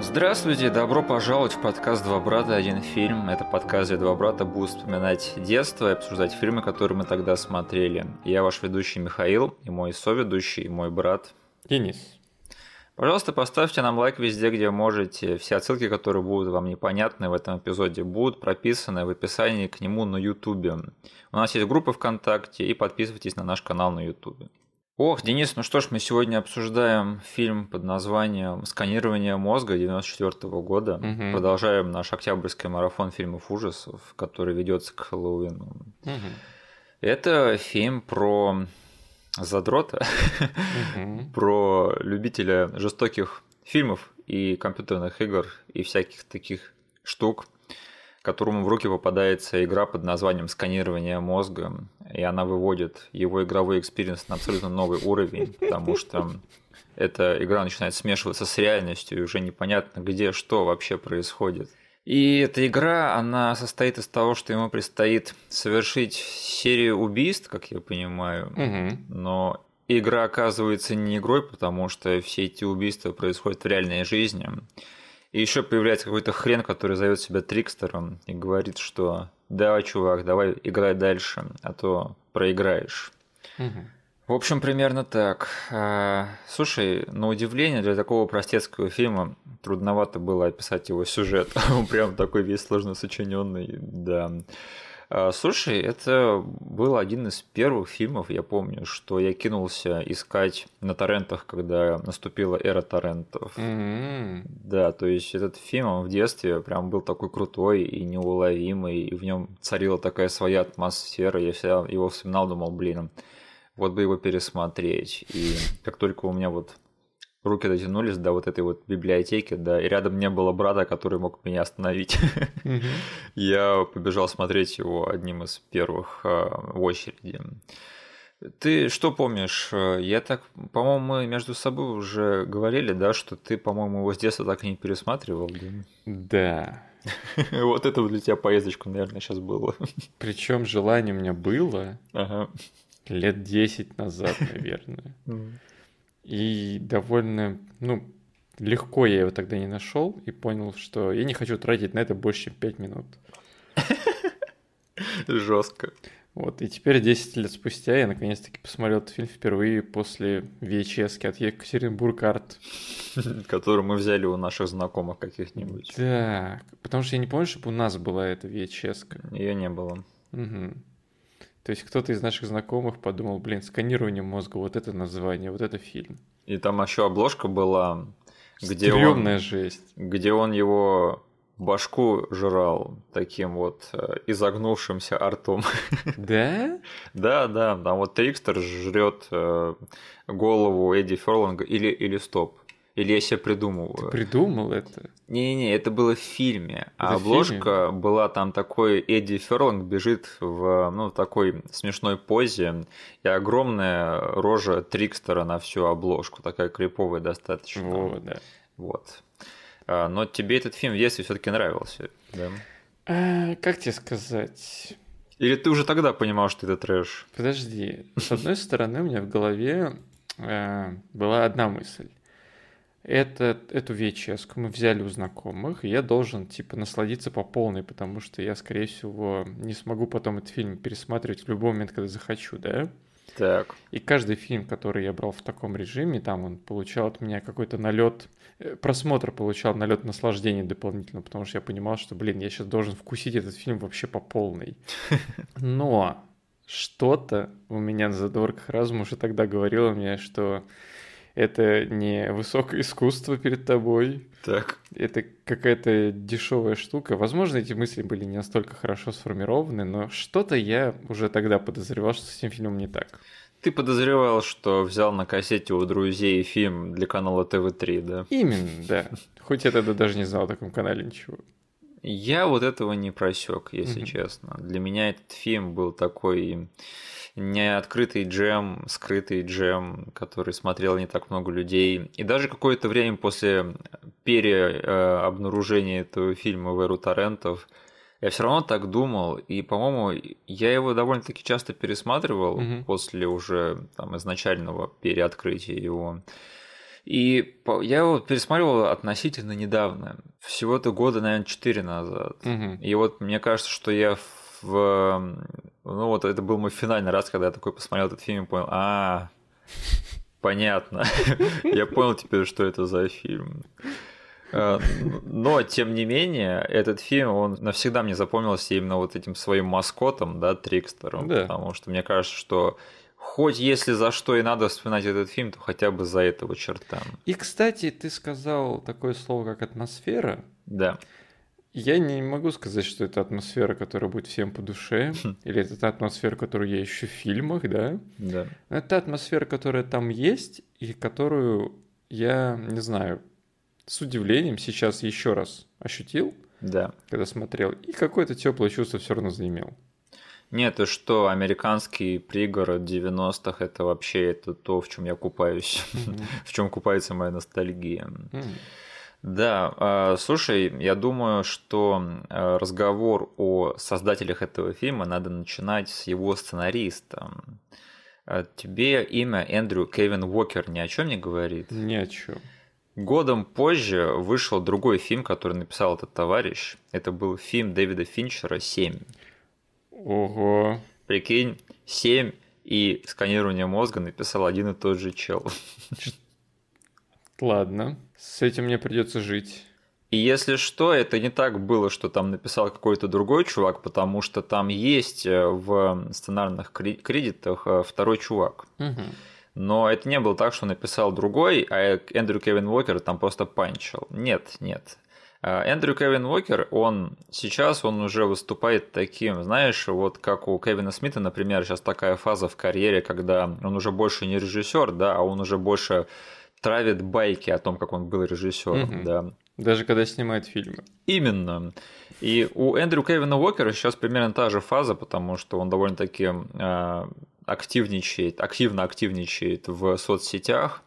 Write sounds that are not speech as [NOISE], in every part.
Здравствуйте, добро пожаловать в подкаст «Два брата. Один фильм». Это подкаст, где два брата будут вспоминать детство и обсуждать фильмы, которые мы тогда смотрели. Я ваш ведущий Михаил, и мой соведущий, и мой брат Денис. Пожалуйста, поставьте нам лайк везде, где можете. Все отсылки, которые будут вам непонятны в этом эпизоде, будут прописаны в описании к нему на YouTube. У нас есть группа ВКонтакте, и подписывайтесь на наш канал на YouTube. Ох, Денис, ну что ж, мы сегодня обсуждаем фильм под названием «Сканирование мозга» 94 года. Мгм. Продолжаем наш октябрьский марафон фильмов ужасов, который ведется к Хэллоуину. Мгм. Это фильм про задрота, Мгм. [LAUGHS] про любителя жестоких фильмов и компьютерных игр и всяких таких штук, которому в руки попадается игра под названием «Сканирование мозга», и она выводит его игровой experience на абсолютно новый уровень, потому что эта игра начинает смешиваться с реальностью, и уже непонятно, где что вообще происходит. И эта игра, она состоит из того, что ему предстоит совершить серию убийств, как я понимаю, Мгм. но игра оказывается не игрой, потому что все эти убийства происходят в реальной жизни. И еще появляется какой-то хрен, который зовет себя Трикстером и говорит, что давай, чувак, давай играй дальше, а то проиграешь. Мгм. В общем, примерно так. А, Слушай, на удивление для такого простецкого фильма трудновато было описать его сюжет. [LAUGHS] Он прям такой весь сложно сочиненный, да. А, Слушай, это был один из первых фильмов, я помню, что я кинулся искать на торрентах, когда наступила эра торрентов. М. Да, то есть этот фильм он в детстве прям был такой крутой и неуловимый, и в нем царила такая своя атмосфера. Я всегда его вспоминал, думал, блин, вот бы его пересмотреть. И как только у меня вот руки дотянулись до вот этой вот библиотеки, да, и рядом не было брата, который мог меня остановить, Мгм. [LAUGHS] я побежал смотреть его одним из первых а, в очереди. Ты что помнишь? Э, Я так, по-моему, мы между собой уже говорили, да, что ты, по-моему, его с детства так и не пересматривал. да? Да. [LAUGHS] Вот это вот для тебя поездочка, наверное, сейчас было. Причем желание у меня было Ага. лет 10 назад, наверное. [LAUGHS] И довольно, ну, легко я его тогда не нашел и понял, что я не хочу тратить на это больше, чем 5 минут. [LAUGHS] Жестко. Вот, и теперь 10 лет спустя я наконец-таки посмотрел этот фильм впервые после VHS от Екатеринбург Арт. [LAUGHS] Которую мы взяли у наших знакомых каких-нибудь. Так, потому что я не помню, чтобы у нас была эта VHS. Ее не было. Мгм. То есть кто-то из наших знакомых подумал, блин, сканирование мозга, вот это название, вот это фильм. И там еще обложка была, где он, Стрёмная жесть. где он его башку жрал таким вот э, изогнувшимся артом. [LAUGHS] Да? Да, да, там вот Трикстер жрет э, голову Эдди Ферлинга или, или стоп. Или я себе придумываю. Придумал это? Не-не, это было в фильме. А Это в обложка была там такой Эдди Ферлинг бежит в ну, такой смешной позе. И огромная рожа Трикстера на всю обложку. Такая криповая достаточно. Вот, да. Вот. А, Но тебе этот фильм в детстве все-таки нравился, да? А, как тебе сказать? Или ты уже тогда понимал, что это трэш? Подожди. С одной стороны, у меня в голове э, была одна мысль. Это, эту VHS мы взяли у знакомых, и я должен, типа, насладиться по полной, потому что я, скорее всего, не смогу потом этот фильм пересматривать в любой момент, когда захочу, да? Так. И каждый фильм, который я брал в таком режиме, там он получал от меня какой-то налет, э, просмотр получал налет наслаждения дополнительно, потому что я понимал, что, блин, я сейчас должен вкусить этот фильм вообще по полной. [LAUGHS] Но что-то у меня на задворках разума уже тогда говорило мне, что это не высокое искусство перед тобой, Так. это какая-то дешевая штука. Возможно, эти мысли были не настолько хорошо сформированы, но что-то я уже тогда подозревал, что с этим фильмом не так. Ты подозревал, что взял на кассете у друзей фильм для канала ТВ-3, да? Именно, да. Хоть я тогда даже не знал о таком канале ничего. Я вот этого не просек, если Мгм. честно. Для меня этот фильм был такой неоткрытый джем, скрытый джем, который смотрел не так много людей. И даже какое-то время после переобнаружения этого фильма в эру торрентов я все равно так думал, и, по-моему, я его довольно-таки часто пересматривал Мгм. после уже там изначального переоткрытия его. И я вот пересматривал относительно недавно, всего-то года, наверное, 4 назад. Мгм. И вот мне кажется, что я в... Ну вот это был мой финальный раз, когда я такой посмотрел этот фильм и понял, а, понятно. [LAUGHS] Я понял теперь, что это за фильм. Э, Но, тем не менее, этот фильм, он навсегда мне запомнился именно вот этим своим маскотом, да, Трикстером, Да. потому что мне кажется, что хоть если за что и надо вспоминать этот фильм, то хотя бы за этого черта. И, кстати, ты сказал такое слово, как атмосфера. Да. Я не могу сказать, что это атмосфера, которая будет всем по душе, Хм. или это та атмосфера, которую я ищу в фильмах, да. Да. Но это та атмосфера, которая там есть, и которую я, не знаю, с удивлением сейчас еще раз ощутил, Да. когда смотрел, и какое-то теплое чувство все равно заимел. Нет, и что, американский пригород 90-х это вообще это то, в чем я купаюсь, [LAUGHS] в чем купается моя ностальгия. Да, а, слушай, я думаю, что а, разговор о создателях этого фильма надо начинать с его сценариста. А, Тебе имя Эндрю Кевин Уокер ни о чем не говорит? Ни о чем. Годом позже вышел другой фильм, который написал этот товарищ. Это был фильм Дэвида Финчера «Семь». Ого. Прикинь, 7 и сканирование мозга написал один и тот же чел. Ладно, с этим мне придется жить. И если что, это не так было, что там написал какой-то другой чувак, потому что там есть э, в сценарных кре- кредитах э, второй чувак. Мгм. Но это не было так, что написал другой, а Эндрю Кевин Уокер там просто панчил. Нет, нет. Эндрю Кевин Уокер, он сейчас он уже выступает таким, знаешь, вот как у Кевина Смита, например, сейчас такая фаза в карьере, когда он уже больше не режиссер, да, а он уже больше травит байки о том, как он был режиссером, Мгм. да. Даже когда снимает фильмы. Именно. И у Эндрю Кевина Уокера сейчас примерно та же фаза, потому что он довольно-таки э, активничает, активно активничает в соцсетях.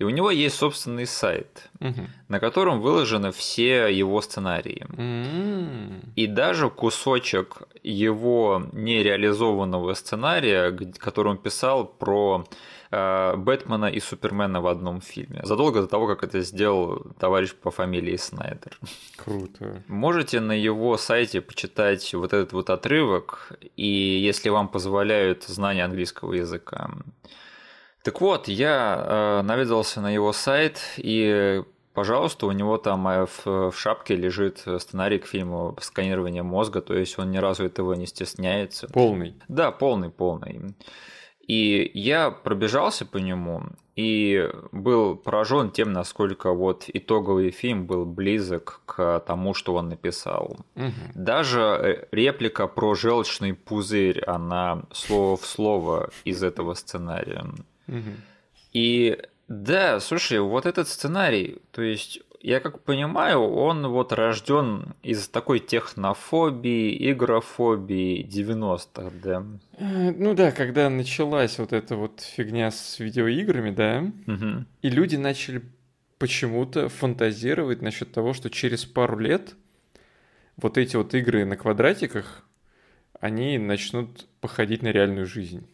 И у него есть собственный сайт, Мгм. на котором выложены все его сценарии. М. И даже кусочек его нереализованного сценария, который он писал про Бэтмена и Супермена в одном фильме. Задолго до того, как это сделал товарищ по фамилии Снайдер. Круто. Можете на его сайте почитать вот этот вот отрывок, и если вам позволяют знания английского языка. Так вот, я э, наведался на его сайт, и, пожалуйста, у него там э, в, в шапке лежит сценарий к фильму «Сканирование мозга», то есть он ни разу этого не стесняется. Полный. Да, полный, полный. И я пробежался по нему и был поражен тем, насколько вот итоговый фильм был близок к тому, что он написал. Мгм. Даже э, реплика про желчный пузырь, она слово в слово из этого сценария. Мгм. И да, слушай, вот этот сценарий, то есть я как понимаю, он вот рожден из такой технофобии, игрофобии 90-х, да. Э, Ну да, когда началась вот эта вот фигня с видеоиграми, да, Мгм. и люди начали почему-то фантазировать насчет того, что через пару лет вот эти вот игры на квадратиках, они начнут походить на реальную жизнь.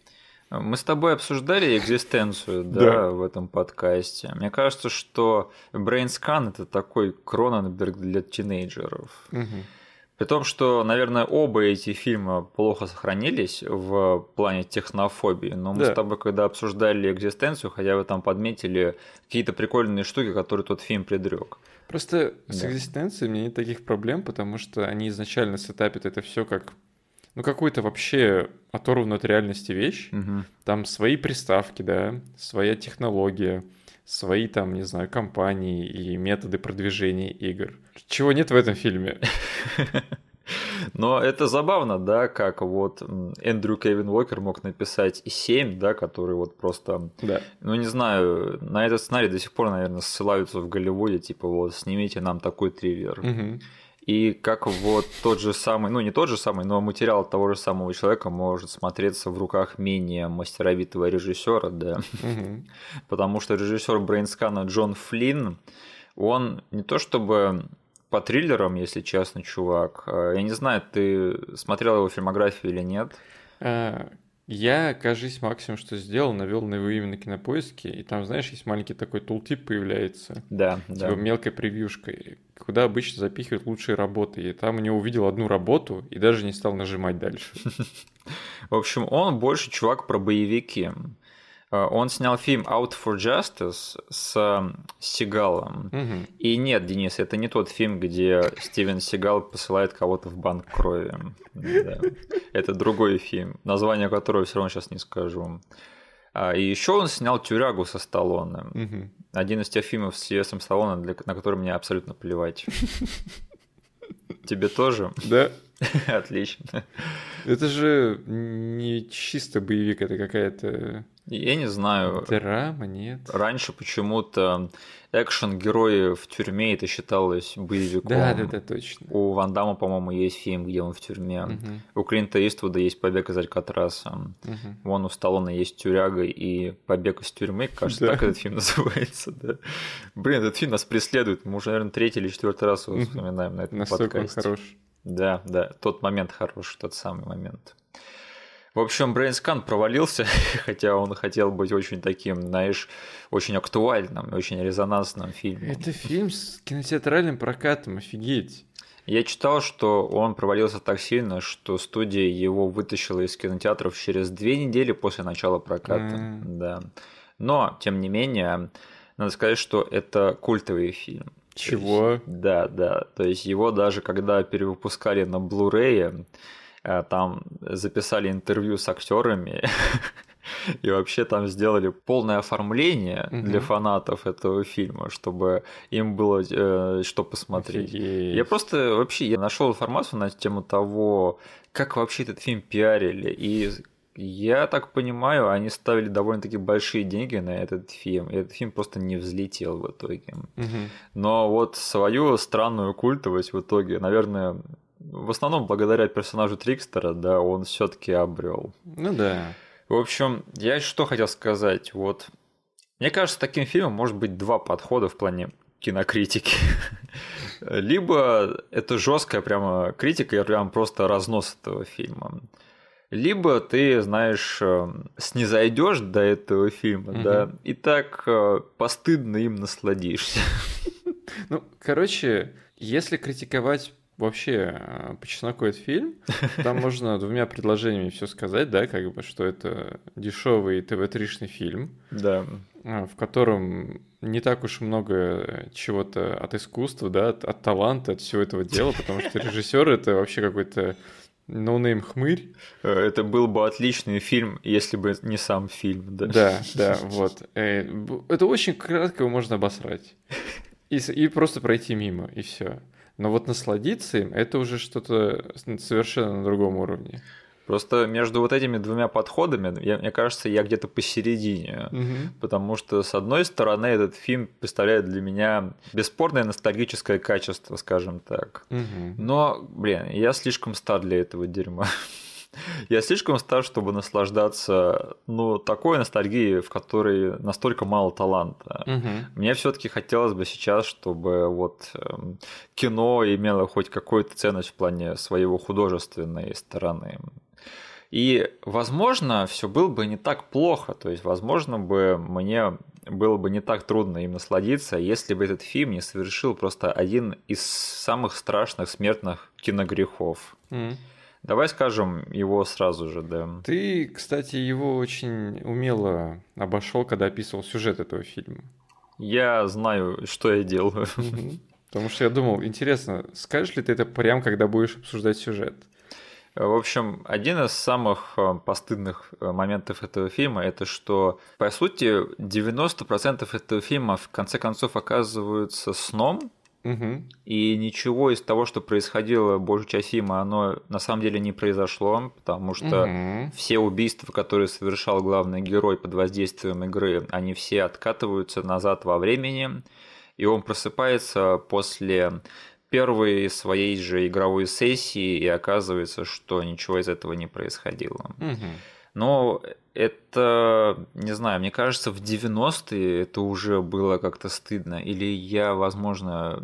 Мы с тобой обсуждали экзистенцию, да, Да. в этом подкасте. Мне кажется, что BrainScan это такой Кроненберг для тинейджеров. При том, что, наверное, оба эти фильма плохо сохранились в плане технофобии, но мы Да. с тобой, когда обсуждали экзистенцию, хотя бы там подметили какие-то прикольные штуки, которые тот фильм предрек. Просто с Да. экзистенцией у меня нет таких проблем, потому что они изначально сетапят это все как ну какой-то вообще оторванную от реальности вещь. Там свои приставки, да, своя технология, свои там, не знаю, компании и методы продвижения игр. Чего нет в этом фильме? [LAUGHS] Но это забавно, да, как вот Эндрю Кевин Уокер мог написать и 7, да, который вот просто Да. Ну, не знаю, на этот сценарий до сих пор, наверное, ссылаются в Голливуде, типа, вот, снимите нам такой триллер. Мгм. И как вот тот же самый, ну, не тот же самый, но материал того же самого человека может смотреться в руках менее мастеровитого режиссера, да. Потому что режиссер Брейнскана Джон Флинн, он не то чтобы по триллерам, если честно, чувак. а, Я не знаю, ты смотрел его фильмографию или нет? Я, кажись, максимум, что сделал, навел на его имя на кинопоиске, и там, знаешь, есть маленький такой тултип появляется. Да, типа да. мелкой превьюшкой, куда обычно запихивают лучшие работы. И там у него увидел одну работу и даже не стал нажимать дальше. [LAUGHS] В общем, он больше чувак про боевики. Э, он снял фильм Out for Justice с Сигалом. Мгм. И нет, Денис, это не тот фильм, где Стивен Сигал посылает кого-то в банк крови. Да. Это другой фильм, название которого все равно сейчас не скажу. А, И еще он снял «Тюрягу» со Сталлоне. Один из тех фильмов с Сильвестром Сталлоне, для- на который мне абсолютно плевать. Тебе тоже? Да. [LAUGHS] Отлично. Это же не чисто боевик, это какая-то Я не знаю, драма, нет? раньше почему-то экшен-герои в тюрьме это считалось боевиком. Да, да, да, точно. У Ван Дамма, по-моему, есть фильм, где он в тюрьме. Мгм, У Клинта Иствуда есть «Побег из Алькатраса». мгм. Вон у Сталлоне есть «Тюряга» и «Побег из тюрьмы». Кажется, Да. так этот фильм [LAUGHS] называется. Да. Блин, этот фильм нас преследует. Мы уже, наверное, третий или четвертый раз его вспоминаем на этом Настолько подкасте. хорош. Да, да, тот момент хороший, тот самый момент. В общем, Брейнскан провалился, [LAUGHS] хотя он хотел быть очень таким, знаешь, очень актуальным, очень резонансным фильмом. Это фильм с кинотеатральным прокатом, офигеть. Я читал, что он провалился так сильно, что студия его вытащила из кинотеатров через две недели после начала проката. М. Да. Но, тем не менее, надо сказать, что это культовый фильм. То Чего? есть- да, да. То есть его даже когда перевыпускали на Blu-ray, там записали интервью с актерами. [LAUGHS] И вообще там сделали полное оформление для Мгм. фанатов этого фильма, чтобы им было э, что посмотреть. Офигеть. Я просто вообще я нашел информацию на тему того, как вообще этот фильм пиарили. И я так понимаю, они ставили довольно-таки большие деньги на этот фильм. И этот фильм просто не взлетел в итоге. Мгм. Но вот свою странную культовость в итоге, наверное, в основном благодаря персонажу Трикстера, да, он все-таки обрел. Ну да. В общем, я что хотел сказать. Вот, мне кажется, таким фильмом может быть два подхода в плане кинокритики. [LAUGHS] Либо это жесткая прямо критика и прям просто разнос этого фильма. Либо ты, знаешь, э, снизойдешь до этого фильма, Мгм. да, и так э, постыдно им насладишься. Ну, короче, если критиковать вообще э, по чесноку этот фильм, [LAUGHS] там можно двумя предложениями все сказать, да, как бы, что это дешевый ТВ-тришный фильм, Да. а, в котором не так уж много чего-то от искусства, да, от, от таланта, от всего этого дела, потому что режиссер это вообще какой-то no-name хмырь. [LAUGHS] Это был бы отличный фильм, если бы не сам фильм, да. Да, [LAUGHS] да, вот. Э, Это очень кратко его можно обосрать. И, и просто пройти мимо, и все. Но вот насладиться им, это уже что-то совершенно на другом уровне. Просто между вот этими двумя подходами, я- мне кажется, я где-то посередине. Потому что, с одной стороны, этот фильм представляет для меня бесспорное ностальгическое качество, скажем так. Мгм. Но, блин, я слишком стар для этого дерьма. [LAUGHS] Я слишком стар, чтобы наслаждаться, ну, такой ностальгией, в которой настолько мало таланта. Мгм. Мне все-таки хотелось бы сейчас, чтобы вот эм, кино имело хоть какую-то ценность в плане своего художественной стороны. И, возможно, все было бы не так плохо. То есть, возможно, бы мне было бы не так трудно им насладиться, если бы этот фильм не совершил просто один из самых страшных смертных киногрехов. Мгм. Давай скажем его сразу же, да. Ты, кстати, его очень умело обошел, когда описывал сюжет этого фильма. Я знаю, что я делаю. Потому что я думал, интересно, скажешь ли ты это прям, когда будешь обсуждать сюжет? В общем, один из самых э, постыдных э, моментов этого фильма это что, по сути, 90% этого фильма в конце концов оказываются сном, Мгм. и ничего из того, что происходило большую часть фильма, оно на самом деле не произошло, потому что Мгм. все убийства, которые совершал главный герой под воздействием игры, они все откатываются назад во времени, и он просыпается после первой своей же игровой сессии, и оказывается, что ничего из этого не происходило. Мгм. Но это, не знаю, мне кажется, в 90-е это уже было как-то стыдно. Или я, возможно,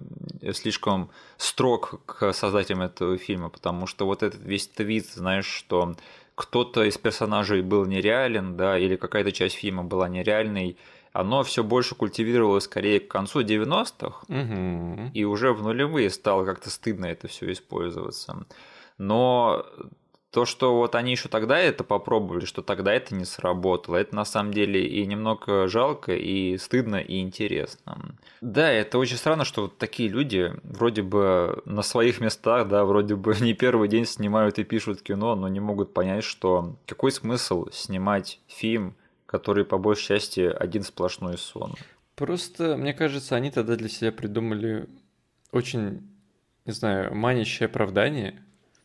слишком строг к создателям этого фильма, потому что вот этот весь твит, знаешь, что кто-то из персонажей был нереален, да, или какая-то часть фильма была нереальной, оно все больше культивировалось скорее к концу 90-х, Угу. и уже в нулевые стало как-то стыдно это все использоваться. Но то, что вот они еще тогда это попробовали, что тогда это не сработало, это на самом деле и немного жалко, и стыдно, и интересно. Да, это очень странно, что вот такие люди вроде бы на своих местах, да, вроде бы не первый день снимают и пишут кино, но не могут понять, что какой смысл снимать фильм, который по большей части один сплошной сон. Просто, мне кажется, они тогда для себя придумали очень, не знаю, манящее оправдание.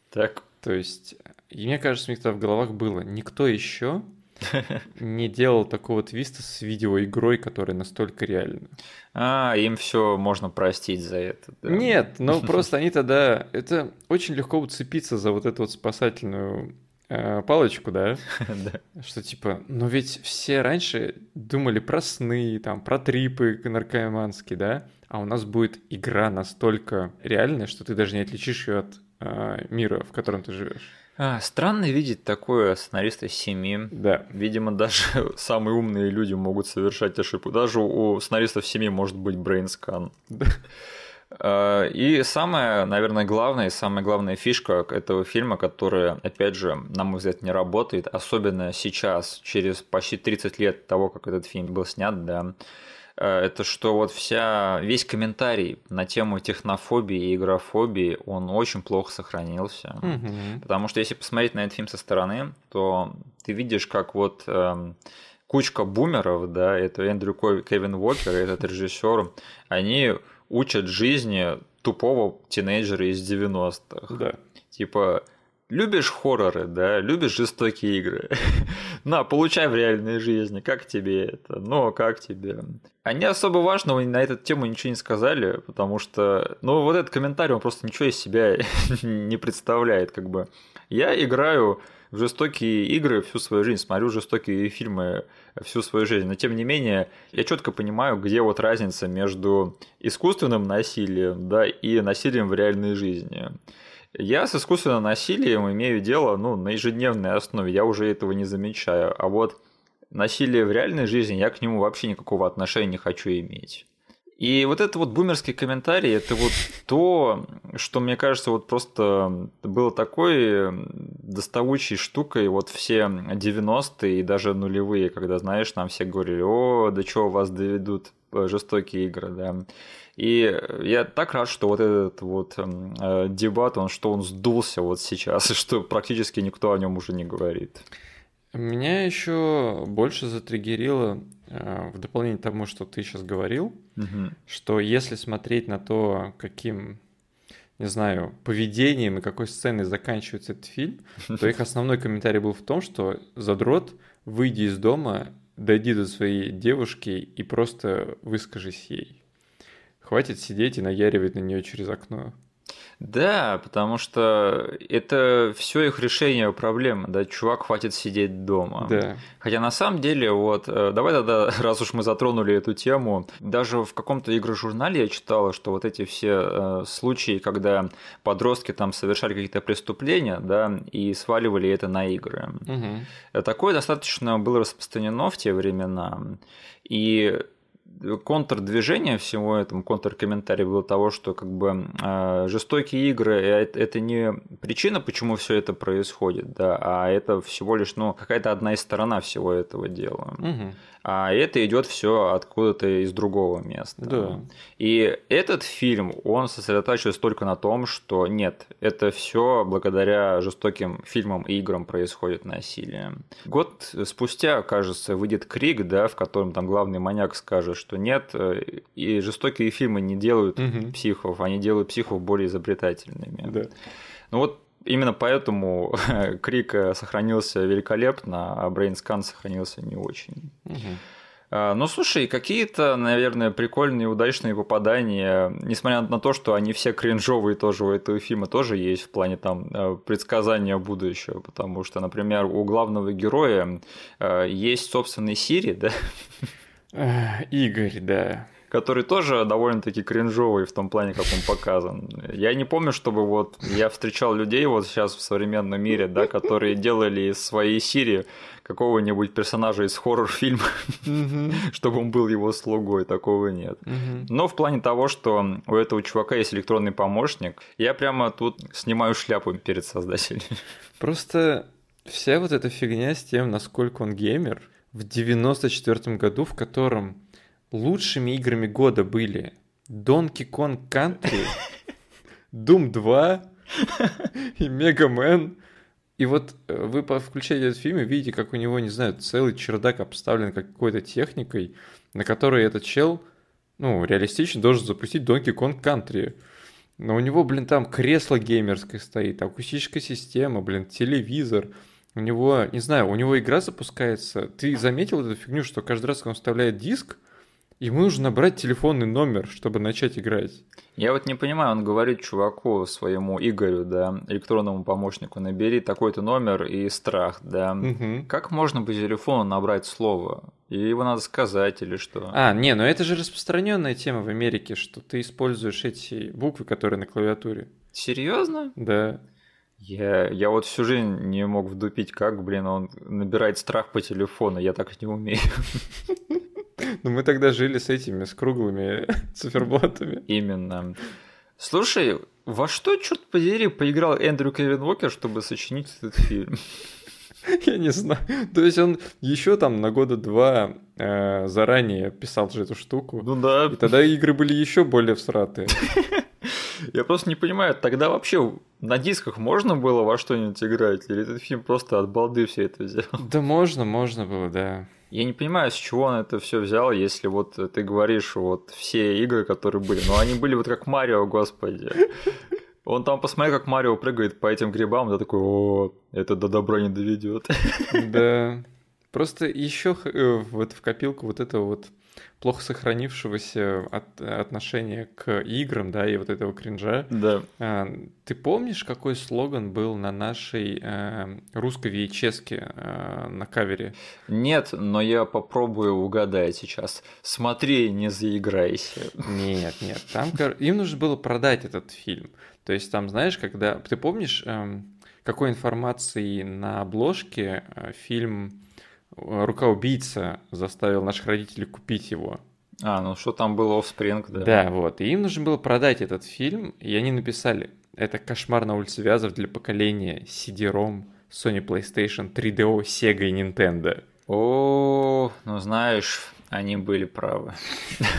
Так. То есть, и мне кажется, у них тогда в головах было, никто еще [LAUGHS] не делал такого твиста с видеоигрой, которая настолько реальна. А, им все можно простить за это. Да. Нет, но [LAUGHS] просто они тогда... Это очень легко уцепиться за вот эту вот спасательную э, палочку, да? [LAUGHS] Да. Что типа, но ведь все раньше думали про сны, там, про трипы наркоманские, да? А у нас будет игра настолько реальная, что ты даже не отличишь ее от э, мира, в котором ты живешь. А, странно видеть такое у сценариста «Семи». Да. Видимо, даже [LAUGHS] самые умные люди могут совершать ошибку. Даже у сценаристов «Семи» может быть Brainscan. А, И самая, наверное, главная, самая главная фишка этого фильма, которая, опять же, на мой взгляд, не работает, особенно сейчас, через почти 30 лет того, как этот фильм был снят, да, это что вот вся, весь комментарий на тему технофобии и игрофобии, он очень плохо сохранился. Мгм. Потому что если посмотреть на этот фильм со стороны, то ты видишь, как вот эм, кучка бумеров, да, это Эндрю Кевин Уокер, этот режиссер, они учат жизни тупого тинейджера из 90-х. Да. Типа, любишь хорроры, да, любишь жестокие игры. [LAUGHS] На, получай в реальной жизни, как тебе это? Ну, как тебе? Они особо важного на эту тему ничего не сказали, потому что, ну, вот этот комментарий, он просто ничего из себя [LAUGHS] не представляет, как бы. Я играю в жестокие игры всю свою жизнь, смотрю жестокие фильмы всю свою жизнь, но тем не менее я четко понимаю, где вот разница между искусственным насилием, да, и насилием в реальной жизни. Я с искусственным насилием имею дело ну, на ежедневной основе, я уже этого не замечаю. А вот насилие в реальной жизни, я к нему вообще никакого отношения не хочу иметь. И вот это вот бумерский комментарий, это вот то, что, мне кажется, вот просто было такой доставучей штукой вот все 90-е и даже нулевые, когда, знаешь, нам все говорили, о, до чего вас доведут жестокие игры, да. И я так рад, что вот этот вот э, дебат, он что он сдулся вот сейчас, и [LAUGHS] что практически никто о нем уже не говорит. Меня еще больше затриггерило э, в дополнение к тому, что ты сейчас говорил, Мгм. что если смотреть на то, каким, не знаю, поведением и какой сценой заканчивается этот фильм, [LAUGHS] то их основной комментарий был в том, что задрот, выйди из дома, дойди до своей девушки и просто выскажись ей. Хватит сидеть и наяривать на нее через окно. Да, потому что это все их решение проблемы, да, чувак, хватит сидеть дома. Да. Хотя на самом деле, вот, э, давай тогда, [LAUGHS] раз уж мы затронули эту тему, даже в каком-то игрожурнале я читала, что вот эти все э, случаи, когда подростки там совершали какие-то преступления, да, и сваливали это на игры. Э, Такое достаточно было распространено в те времена. И контрдвижение всего этому, контркомментарий было того, что как бы э, жестокие игры э, это, это не причина, почему все это происходит, да, а это всего лишь ну, какая-то одна из сторона всего этого дела. Мгм. А это идет все откуда-то из другого места. Да. И этот фильм, он сосредотачивается только на том, что нет, это все благодаря жестоким фильмам и играм происходит насилие. Год спустя, кажется, выйдет Крик, да, в котором там главный маньяк скажет, что нет, э, и жестокие фильмы не делают Мгм. психов, они делают психов более изобретательными. Да. Ну вот именно поэтому [LAUGHS] Крик э, сохранился великолепно, а Брейнскан сохранился не очень. А, Ну, слушай, какие-то, наверное, прикольные, удачные попадания, несмотря на то, что они все кринжовые тоже у этого фильма тоже есть в плане там э, предсказания будущего, потому что, например, у главного героя э, есть собственный Сири, да, Игорь, да. Который тоже довольно-таки кринжовый в том плане, как он показан. Я не помню, чтобы вот я встречал людей вот сейчас в современном мире, да, которые делали из своей Сирии какого-нибудь персонажа из хоррор-фильма, [LAUGHS] чтобы он был его слугой, такого нет. Но в плане того, что у этого чувака есть электронный помощник, я прямо тут снимаю шляпу перед создателем. [LAUGHS] Просто вся вот эта фигня с тем, насколько он геймер, в 94 году, в котором лучшими играми года были Donkey Kong Country, Doom 2 и Mega Man. И вот э, вы включаете этот фильм и видите, как у него, не знаю, целый чердак обставлен какой-то техникой, на которой этот чел, ну, реалистично должен запустить Donkey Kong Country. Но у него, блин, там кресло геймерское стоит, акустическая система, блин, телевизор. У него, не знаю, у него игра запускается. Ты заметил эту фигню, что каждый раз, когда он вставляет диск, Ему нужно набрать телефонный номер, чтобы начать играть. Я вот не понимаю, он говорит чуваку своему Игорю, да, электронному помощнику, набери такой-то номер и страх, да. Угу. Как можно по телефону набрать слово? И его надо сказать или что? А, не, но это же распространенная тема в Америке, что ты используешь эти буквы, которые на клавиатуре. Серьезно? Да. Я, я вот всю жизнь не мог вдупить, как, блин, он набирает страх по телефону, я так не умею. [LAUGHS] [LAUGHS] Ну, мы тогда жили с этими, с круглыми [LAUGHS] циферблатами. Именно. Слушай, во что, черт подери, поиграл Эндрю Кевин Уокер, чтобы сочинить этот фильм? [LAUGHS] Я не знаю. То есть он еще там на года два э, заранее писал же эту штуку. Ну да. И тогда игры были еще более всратые. Я просто не понимаю, тогда вообще на дисках можно было во что-нибудь играть? Или этот фильм просто от балды все это взял? Да можно, можно было, да. Я не понимаю, с чего он это все взял, если вот ты говоришь, вот все игры, которые были, но они были вот как Марио, господи. Он там посмотрел, как Марио прыгает по этим грибам, да такой, о, это до добра не доведет. Да. Просто еще э, вот в копилку вот этого вот плохо сохранившегося от, отношения к играм, да, и вот этого кринжа. Да. А, ты помнишь, какой слоган был на нашей э, русской VHS э, на кавере? Нет, но я попробую угадать сейчас. Смотри, не заиграйся. Нет, нет, там им нужно было продать этот фильм. То есть там, знаешь, когда... Ты помнишь, э, какой информации на обложке э, фильм рука убийца заставил наших родителей купить его. А, ну что там было Offspring, да. Да, вот. И им нужно было продать этот фильм, и они написали, это кошмар на улице Вязов для поколения CD-ROM, Sony PlayStation, 3DO, Sega и Nintendo. О, ну знаешь, они были правы.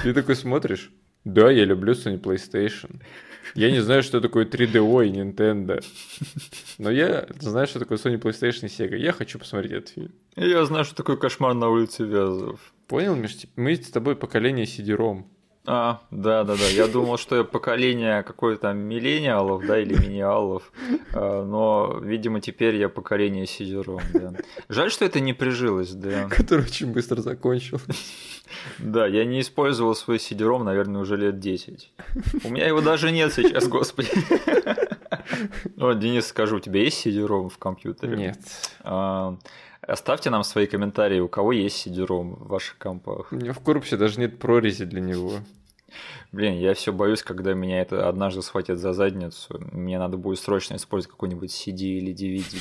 Ты такой смотришь, да, я люблю Sony PlayStation. Я не знаю, что такое 3DO и Nintendo. Но я знаю, что такое Sony PlayStation и Sega. Я хочу посмотреть этот фильм. Я знаю, что такое кошмар на улице Вязов. Понял, Миш? Мы с тобой поколение сидером. А, да, да, да. Я думал, что я поколение какой-то миллениалов, да, или миниалов. А, но, видимо, теперь я поколение сидером, да. Жаль, что это не прижилось, да. Который очень быстро закончил. Да, я не использовал свой сидером, наверное, уже лет 10. У меня его даже нет сейчас, господи. Ну, Денис, скажу, у тебя есть сидером в компьютере? Нет. А, оставьте нам свои комментарии, у кого есть сидером в ваших компах. У меня в корпусе даже нет прорези для него. Блин, я все боюсь, когда меня это однажды схватит за задницу. Мне надо будет срочно использовать какой-нибудь CD или DVD.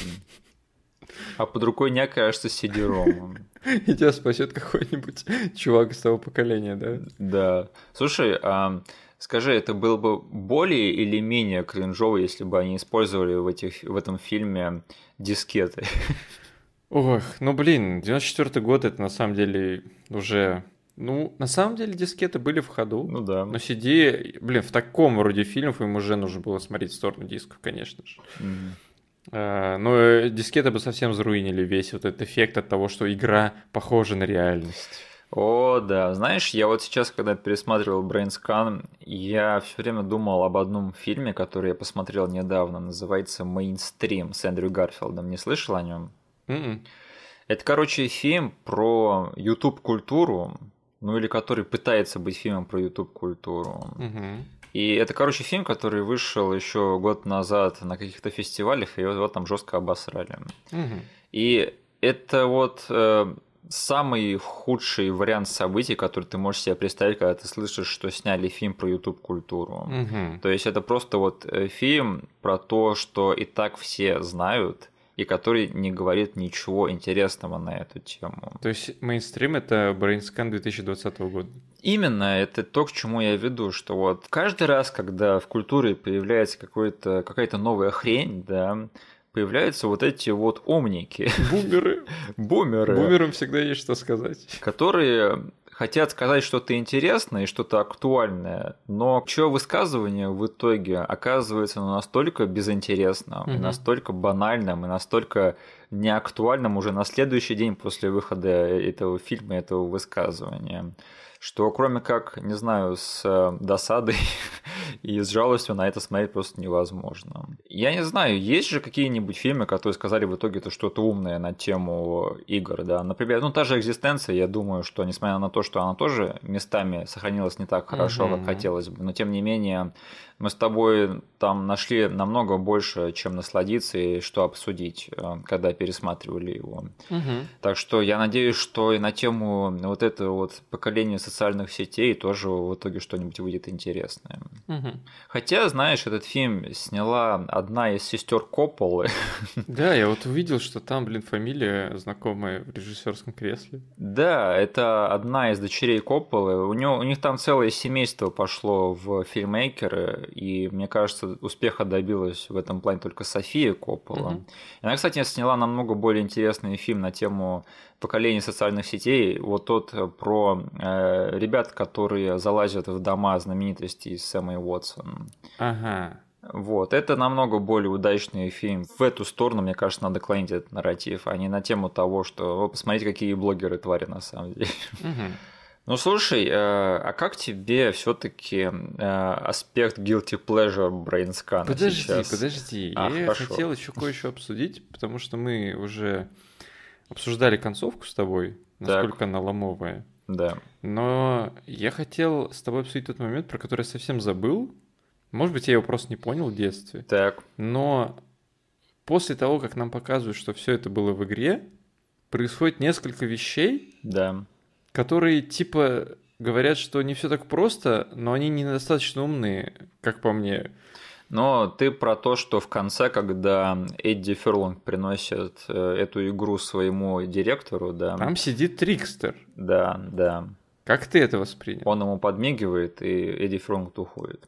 А под рукой не окажется CD-ROM. [LAUGHS] И тебя спасет какой-нибудь чувак из того поколения, да? Да. Слушай, а скажи, это было бы более или менее кринжово, если бы они использовали в, этих, в этом фильме дискеты? [LAUGHS] Ох, ну блин, 94 год это на самом деле уже ну, на самом деле дискеты были в ходу. Ну да. Но CD, блин, в таком роде фильмов им уже нужно было смотреть в сторону дисков, конечно же. Mm-hmm. А, но э, дискеты бы совсем заруинили весь вот этот эффект от того, что игра похожа на реальность. О, да. Знаешь, я вот сейчас, когда пересматривал Brain Scan, я все время думал об одном фильме, который я посмотрел недавно. Называется «Мейнстрим» с Эндрю Гарфилдом. Не слышал о нем? Mm-mm. М-м. Это, короче, фильм про YouTube-культуру, ну или который пытается быть фильмом про YouTube-культуру. Mm-hmm. И это, короче, фильм, который вышел еще год назад на каких-то фестивалях, и его там жестко обосрали. Угу. И это вот э, самый худший вариант событий, который ты можешь себе представить, когда ты слышишь, что сняли фильм про YouTube-культуру. Мгм. То есть это просто вот э, фильм про то, что и так все знают, и который не говорит ничего интересного на эту тему. То есть мейнстрим это BrainScan 2020 года. Именно это то, к чему я веду, что вот каждый раз, когда в культуре появляется какая-то новая хрень, да, появляются вот эти вот умники, Бумеры. [LAUGHS] бумеры, Бумерам всегда есть что сказать. которые хотят сказать что-то интересное и что-то актуальное, но чье высказывание в итоге оказывается ну, настолько безинтересным, и Мгм. настолько банальным, и настолько неактуальным уже на следующий день после выхода этого фильма, этого высказывания, что кроме как, не знаю, с э, досадой [LAUGHS] и с жалостью на это смотреть просто невозможно. Я не знаю, есть же какие-нибудь фильмы, которые сказали в итоге это что-то умное на тему игр, да? Например, ну та же «Экзистенция», я думаю, что несмотря на то, что она тоже местами сохранилась не так хорошо, как хотелось бы, но тем не менее мы с тобой там нашли намного больше, чем насладиться и что обсудить, э, когда пересматривали его. Мгм. Так что я надеюсь, что и на тему вот этого вот поколения социальных сетей тоже в итоге что-нибудь выйдет интересное. Мгм. Хотя, знаешь, этот фильм сняла одна из сестер Копполы. [LAUGHS] Да, я вот увидел, что там, блин, фамилия знакомая в режиссерском кресле. Да, это одна из дочерей Копполы. У, него, у них там целое семейство пошло в фильмейкеры, и мне кажется, успеха добилась в этом плане только София Коппола. Мгм. Она, кстати, сняла намного более интересный фильм на тему поколения социальных сетей. Вот тот э, про э, ребят, которые залазят в дома знаменитостей с Эммой Уотсон. Ага. Вот, это намного более удачный фильм. В эту сторону, мне кажется, надо клонить этот нарратив, а не на тему того, что «О, посмотрите, какие блогеры твари на самом деле. Мгм. Ну слушай, э, а как тебе все-таки аспект guilty pleasure брейнскана Подожди, сейчас? подожди. А, я хорошо. хотел еще кое-что обсудить, потому что мы уже обсуждали концовку с тобой, насколько она ломовая. Да. Но я хотел с тобой обсудить тот момент, про который я совсем забыл. Может быть, я его просто не понял в детстве. Так. Но после того, как нам показывают, что все это было в игре, происходит несколько вещей, Да. Которые типа говорят, что не все так просто, но они недостаточно умные, как по мне. Но ты про то, что в конце, когда Эдди Ферлонг приносит э, эту игру своему директору, да, Там сидит Трикстер. да, да, Как ты это воспринял? он ему подмигивает, и Эдди Ферлонг уходит.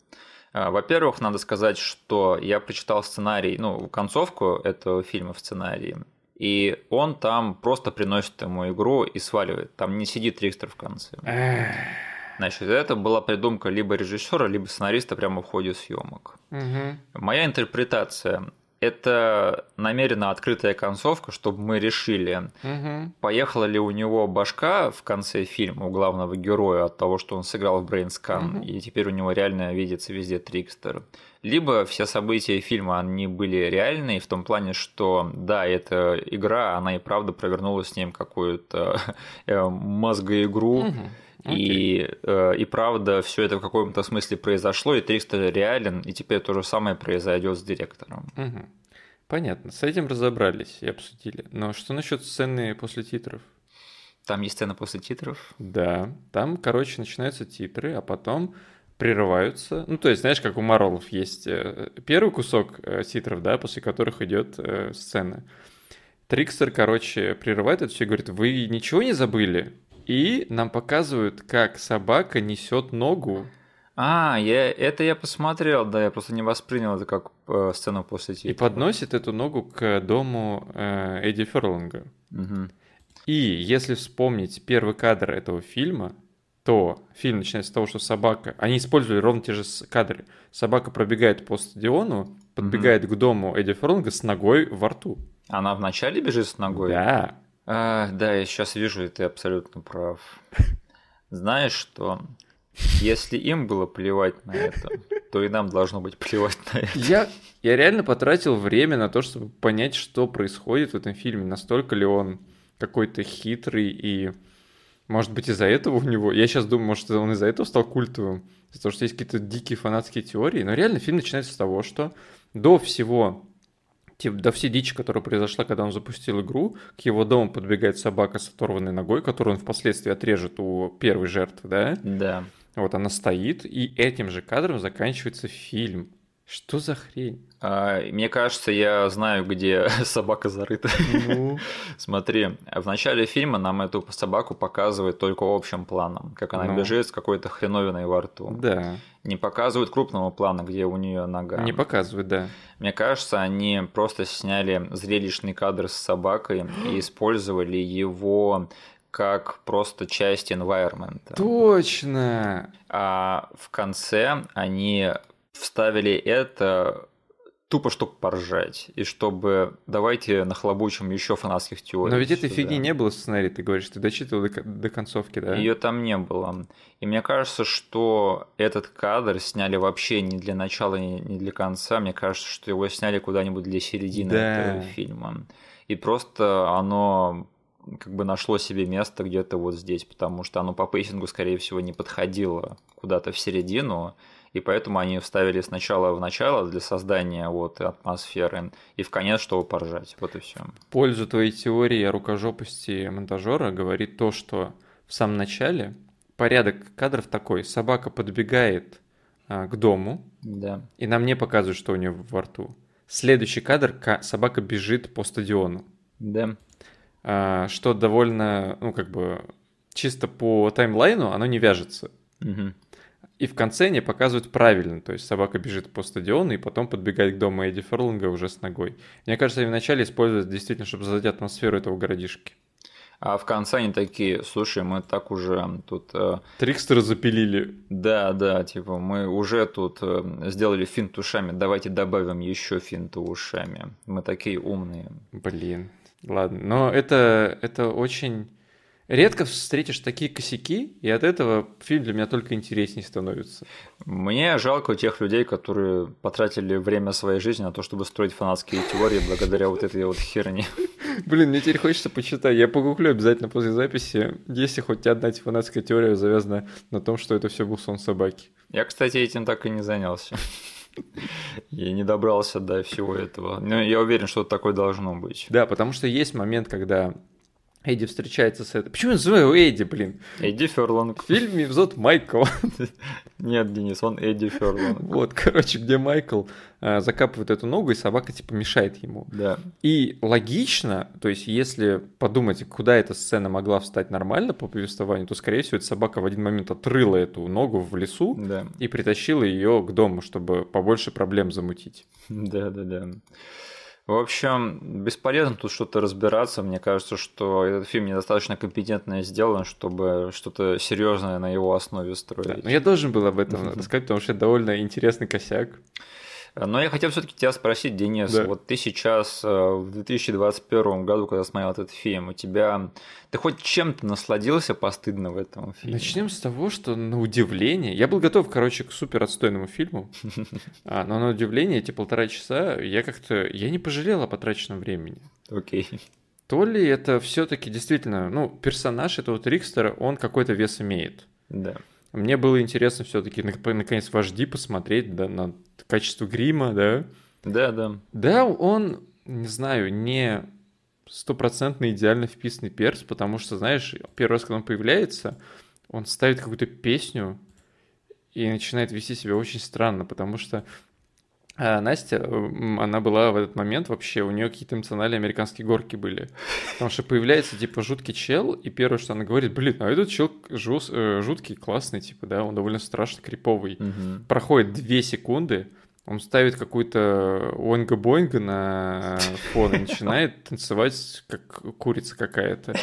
А, Во-первых, надо сказать, что я прочитал сценарий, ну, концовку этого фильма в сценарии, и он там просто приносит ему игру и сваливает. Там не сидит Трикстер в конце. Значит, это была придумка либо режиссера, либо сценариста прямо в ходе съемок. Мгм. Моя интерпретация – это намеренно открытая концовка, чтобы мы решили, Мгм. поехала ли у него башка в конце фильма у главного героя от того, что он сыграл в Brainscan, Мгм. и теперь у него реально видится везде Трикстер. Либо все события фильма, они были реальные в том плане, что да, эта игра, она и правда провернула с ним какую-то [LAUGHS] э, мозгоигру, Мгм. И, э, и правда, все это в каком-то смысле произошло, и Трикстер реален, и теперь то же самое произойдет с директором. Мгм. Понятно, с этим разобрались и обсудили. Но что насчет сцены после титров? Там есть сцена после титров. Да, там, короче, начинаются титры, а потом прерываются. Ну, то есть, знаешь, как у Марвелов есть э, первый кусок э, титров, да, после которых идет сцена. Трикстер, короче, прерывает это все и говорит, вы ничего не забыли? И нам показывают, как собака несет ногу. А, я, это я посмотрел, да, я просто не воспринял это как э, сцену после И титров. подносит эту ногу к дому э, Эдди Ферлинга. Мгм. И если вспомнить первый кадр этого фильма, то фильм начинается с того, что собака... Они использовали ровно те же кадры. Собака пробегает по стадиону, подбегает к дому Эдди Ферлинга с ногой во рту. Она вначале бежит с ногой? Да. А, да, я сейчас вижу, и ты абсолютно прав. Знаешь что? Если им было плевать на это, то и нам должно быть плевать на это. Я, я реально потратил время на то, чтобы понять, что происходит в этом фильме. Настолько ли он какой-то хитрый и... Может быть, из-за этого у него... Я сейчас думаю, может, он из-за этого стал культовым. Из-за того, что есть какие-то дикие фанатские теории. Но реально фильм начинается с того, что до всего Типа, да все дичь, которая произошла, когда он запустил игру, к его дому подбегает собака с оторванной ногой, которую он впоследствии отрежет у первой жертвы, да? Да. Вот она стоит, и этим же кадром заканчивается фильм. Что за хрень? А, мне кажется, я знаю, где [LAUGHS] собака зарыта. Ну, [LAUGHS] Смотри, в начале фильма нам эту собаку показывают только общим планом, как она Ну. бежит с какой-то хреновиной во рту. да. Не показывают крупного плана, где у нее нога. Не показывает, да. Мне кажется, они просто сняли зрелищный кадр с собакой и [GASPS] использовали его как просто часть environment. Точно! А в конце они вставили это тупо, чтобы поржать. И чтобы давайте нахлобучим еще фанатских теорий. Но ведь этой фигни не было в сценарии, ты говоришь, ты дочитывал до, до концовки, да? Ее там не было. И мне кажется, что этот кадр сняли вообще не для начала, не не для конца. Мне кажется, что его сняли куда-нибудь для середины Да. этого фильма. И просто оно как бы нашло себе место где-то вот здесь, потому что оно по пейсингу, скорее всего, не подходило куда-то в середину, и поэтому они вставили сначала в начало для создания вот атмосферы, и в конец, чтобы поржать. Вот и все. В пользу твоей теории о рукожопости монтажера говорит то, что в самом начале порядок кадров такой. Собака подбегает а, к дому, Да. и нам не показывают, что у нее во рту. Следующий кадр ка- собака бежит по стадиону, Да. а, что довольно, ну как бы чисто по таймлайну оно не вяжется. Мгм. И в конце не показывают правильно, то есть собака бежит по стадиону и потом подбегает к дому Эдди Ферлинга уже с ногой. Мне кажется, они вначале используют действительно, чтобы создать атмосферу этого городишки. А в конце они такие, слушай, мы так уже тут э, Трикстера запилили. Да, да, типа мы уже тут э, сделали финт ушами, давайте добавим еще финта ушами. Мы такие умные. Блин, ладно. Но это, это очень... Редко встретишь такие косяки, и от этого фильм для меня только интереснее становится. Мне жалко тех людей, которые потратили время своей жизни на то, чтобы строить фанатские теории благодаря вот этой вот херне. [LAUGHS] Блин, мне теперь хочется почитать. Я погуглю обязательно после записи, если хоть одна фанатская теория завязана на том, что это все был сон собаки. Я, кстати, этим так и не занялся. [LAUGHS] Я не добрался до всего этого. Но я уверен, что такое должно быть. Да, потому что есть момент, когда Эдди встречается с этой... Почему я называю Эдди, блин? Эдди Ферланг. В фильме зовут Майкл. Нет, Денис, он Эдди Ферланг. Вот, короче, где Майкл э, закапывает эту ногу, и собака типа мешает ему. Да. И логично, то есть если подумать, куда эта сцена могла встать нормально по повествованию, то, скорее всего, эта собака в один момент отрыла эту ногу в лесу Да. и притащила ее к дому, чтобы побольше проблем замутить. [LAUGHS] Да, да, да. В общем, бесполезно тут что-то разбираться. Мне кажется, что этот фильм недостаточно компетентно сделан, чтобы что-то серьезное на его основе Да, строить. но я должен был об этом [LAUGHS] сказать, потому что это довольно интересный косяк. Но я хотел все-таки тебя спросить, Денис, Да. вот ты сейчас э, в 2021 году, когда смотрел этот фильм, у тебя ты хоть чем-то насладился постыдно в этом фильме? Начнем с того, что на удивление, я был готов, короче, к супер отстойному фильму, [LAUGHS] а, но на удивление эти полтора часа я как-то, я не пожалел о потраченном времени. Окей. То ли это все-таки действительно, ну, персонаж этого Трикстера, он какой-то вес имеет. Да. Мне было интересно все-таки наконец вожди посмотреть да, на качество грима, да. Да, да. Да, он, не знаю, не стопроцентно идеально вписанный перс, потому что, знаешь, первый раз, когда он появляется, он ставит какую-то песню и начинает вести себя очень странно, потому что а, Настя, она была в этот момент вообще, у нее какие-то эмоциональные американские горки были. Потому что появляется, типа, жуткий чел, и первое, что она говорит, блин, а этот чел жус- э, жуткий, классный, типа, да, он довольно страшно криповый. Мгм. Проходит две секунды, он ставит какую-то оинга-боинга на фон и начинает танцевать, как курица какая-то.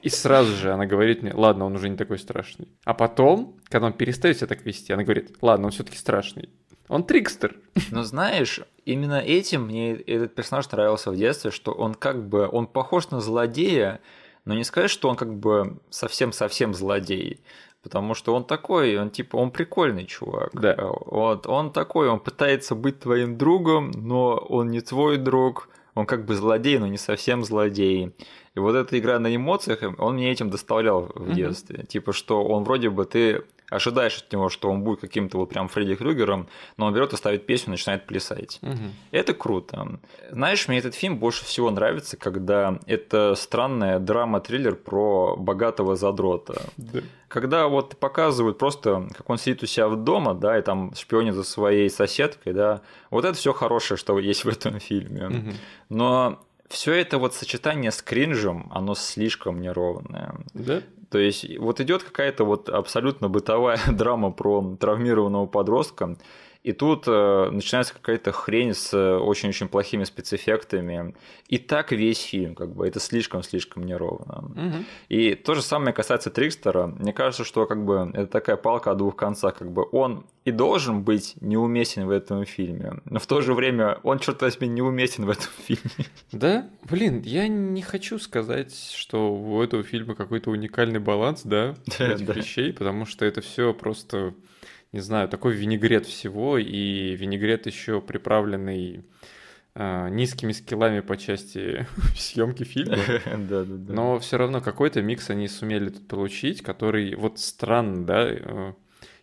И сразу же она говорит мне, ладно, он уже не такой страшный. А потом, когда он перестает себя так вести, она говорит, ладно, он все-таки страшный. Он трикстер. Но знаешь, именно этим мне этот персонаж нравился в детстве, что он как бы, он похож на злодея, но не сказать, что он как бы совсем-совсем злодей. Потому что он такой, он типа, он прикольный чувак. Да. Вот, он такой, он пытается быть твоим другом, но он не твой друг. Он как бы злодей, но не совсем злодей. И вот эта игра на эмоциях, он мне этим доставлял в детстве. Типа, что он вроде бы ты ожидаешь от него, что он будет каким-то вот прям Фредди Крюгером, но он берет и ставит песню, начинает плясать. Угу. Это круто. Знаешь, мне этот фильм больше всего нравится, когда это странная драма-триллер про богатого задрота. Да. Когда вот показывают просто, как он сидит у себя в дома, да, и там шпионит за своей соседкой, да, вот это все хорошее, что есть в этом фильме. Мгм. Но все это вот сочетание с кринжем, оно слишком неровное. Да? То есть вот идет какая-то вот абсолютно бытовая [LAUGHS] драма про травмированного подростка, и тут э, начинается какая-то хрень с э, очень-очень плохими спецэффектами. И так весь фильм, как бы, это слишком-слишком неровно. Мгм. И то же самое касается Трикстера. Мне кажется, что как бы это такая палка о двух концах. Как бы он и должен быть неуместен в этом фильме, но в то же время он, черт возьми, неуместен в этом фильме. Да? Блин, я не хочу сказать, что у этого фильма какой-то уникальный баланс, да, [LAUGHS] этих вещей, потому что это все просто, не знаю, такой винегрет всего, и винегрет еще приправленный а, низкими скиллами по части [LAUGHS] съемки фильма. Да, да, да. Но все равно какой-то микс они сумели тут получить, который вот странно, да. э,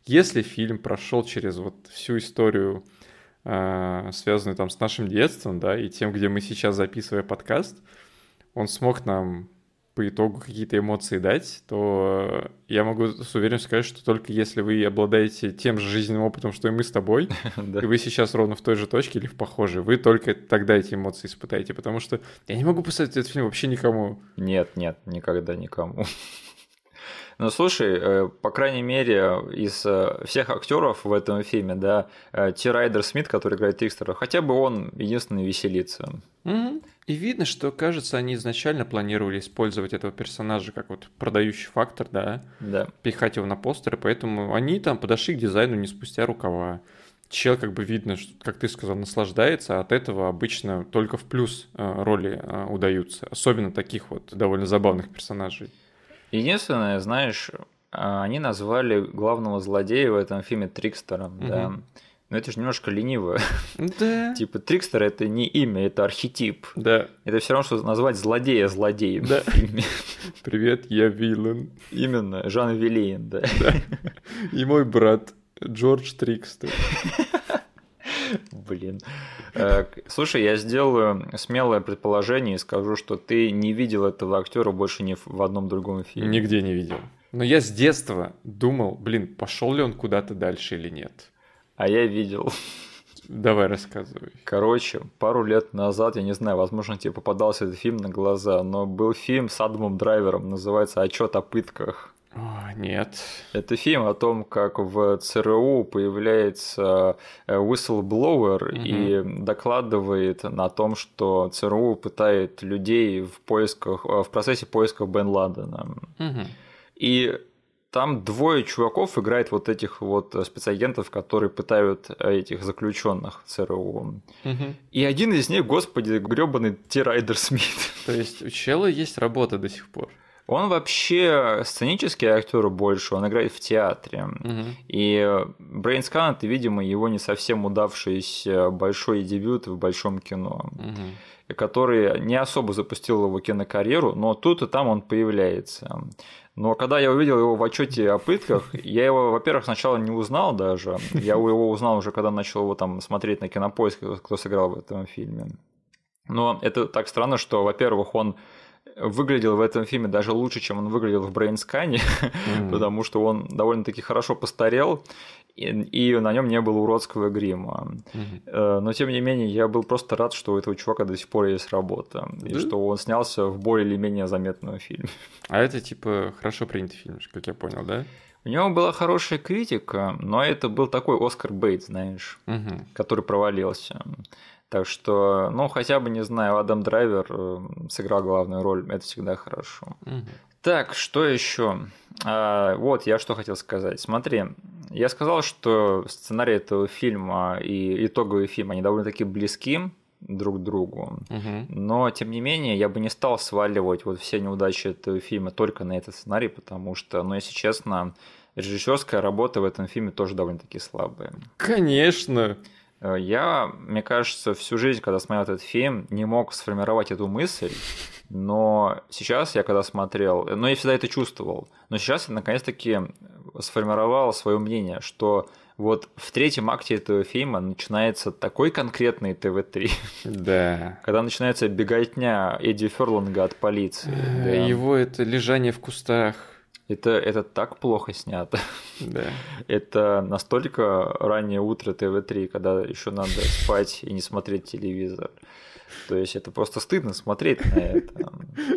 Если фильм прошел через вот всю историю, э, связанную там с нашим детством, да, и тем, где мы сейчас записываем подкаст, он смог нам по итогу какие-то эмоции дать, то я могу с уверенностью сказать, что только если вы обладаете тем же жизненным опытом, что и мы с тобой, [LAUGHS] и вы сейчас ровно в той же точке или в похожей, вы только тогда эти эмоции испытаете, потому что я не могу посоветовать этот фильм вообще никому. Нет, нет, никогда никому. Ну, слушай, э, по крайней мере, из э, всех актеров в этом фильме, да, э, Ти Райдер Смит, который играет Трикстера, хотя бы он единственный веселится. Мгм. И видно, что, кажется, они изначально планировали использовать этого персонажа как вот продающий фактор, да, Да. пихать его на постеры, поэтому они там подошли к дизайну не спустя рукава. Чел, как бы видно, что, как ты сказал, наслаждается, а от этого обычно только в плюс роли удаются, особенно таких вот довольно забавных персонажей. Единственное, знаешь, а, они назвали главного злодея в этом фильме Трикстером, да. Мгм. Но это же немножко лениво. Да. [LAUGHS] типа, Трикстер это не имя, это архетип. Да. Это все равно, что назвать злодея злодеем Да. [LAUGHS] Привет, я Вилан. Именно, Жан Вилейн, да. И мой брат Джордж Трикстер. [LAUGHS] Блин. Э, Слушай, я сделаю смелое предположение и скажу, что ты не видел этого актера больше ни в в одном другом фильме. Нигде не видел. Но я с детства думал, блин, пошел ли он куда-то дальше или нет. А я видел. Давай рассказывай. Короче, пару лет назад, я не знаю, возможно, тебе попадался этот фильм на глаза, но был фильм с Адамом Драйвером, называется «Отчет о пытках». О, нет. Это фильм о том, как в ЦРУ появляется э, whistleblower Мгм. и докладывает на том, что ЦРУ пытает людей в поисках, э, в процессе поиска Бен Ладена. Мгм. И там двое чуваков играет вот этих вот спецагентов, которые пытают этих заключенных в ЦРУ. Мгм. И один из них, господи, гребаный Ти Райдер Смит. То есть у чела есть работа до сих пор. Он вообще сценический актер больше, он играет в театре. Мгм. И Брейнскан это, видимо, его не совсем удавшийся большой дебют в большом кино, Мгм. который не особо запустил его кинокарьеру, но тут и там он появляется. Но когда я увидел его в отчете о пытках, [LAUGHS] я его, во-первых, сначала не узнал даже. Я его узнал уже, когда начал его там смотреть на кинопоиск, кто сыграл в этом фильме. Но это так странно, что, во-первых, он выглядел в этом фильме даже лучше, чем он выглядел в Брейнскане, Мгм. потому что он довольно-таки хорошо постарел, и, и на нем не было уродского грима. Э, Но тем не менее, я был просто рад, что у этого чувака до сих пор есть работа, и Да? что он снялся в более или менее заметном фильме. А это типа хорошо принятый фильм, как я понял, да? У него была хорошая критика, но это был такой Оскар Бейт, знаешь, Мгм. который провалился. Так что, ну, хотя бы, не знаю, Адам Драйвер э, сыграл главную роль, это всегда хорошо. Мгм. Так, что еще? А, вот, я что хотел сказать. Смотри, я сказал, что сценарий этого фильма и итоговый фильм, они довольно-таки близки друг к другу. Мгм. Но, тем не менее, я бы не стал сваливать вот все неудачи этого фильма только на этот сценарий, потому что, ну, если честно, режиссерская работа в этом фильме тоже довольно-таки слабая. Конечно. Э, я, мне кажется, всю жизнь, когда смотрел этот фильм, не мог сформировать эту мысль, но сейчас я когда смотрел, но я всегда это чувствовал, но сейчас я наконец-таки сформировал свое мнение, что вот в третьем акте этого фильма начинается такой конкретный ТВ-3. Да. Когда начинается беготня Эдди Ферланга от полиции. Э, да. Его это лежание в кустах. Это, это так плохо снято. Да. [LAUGHS] Это настолько раннее утро ТВ-3, когда еще надо спать и не смотреть телевизор. То есть это просто стыдно смотреть на это.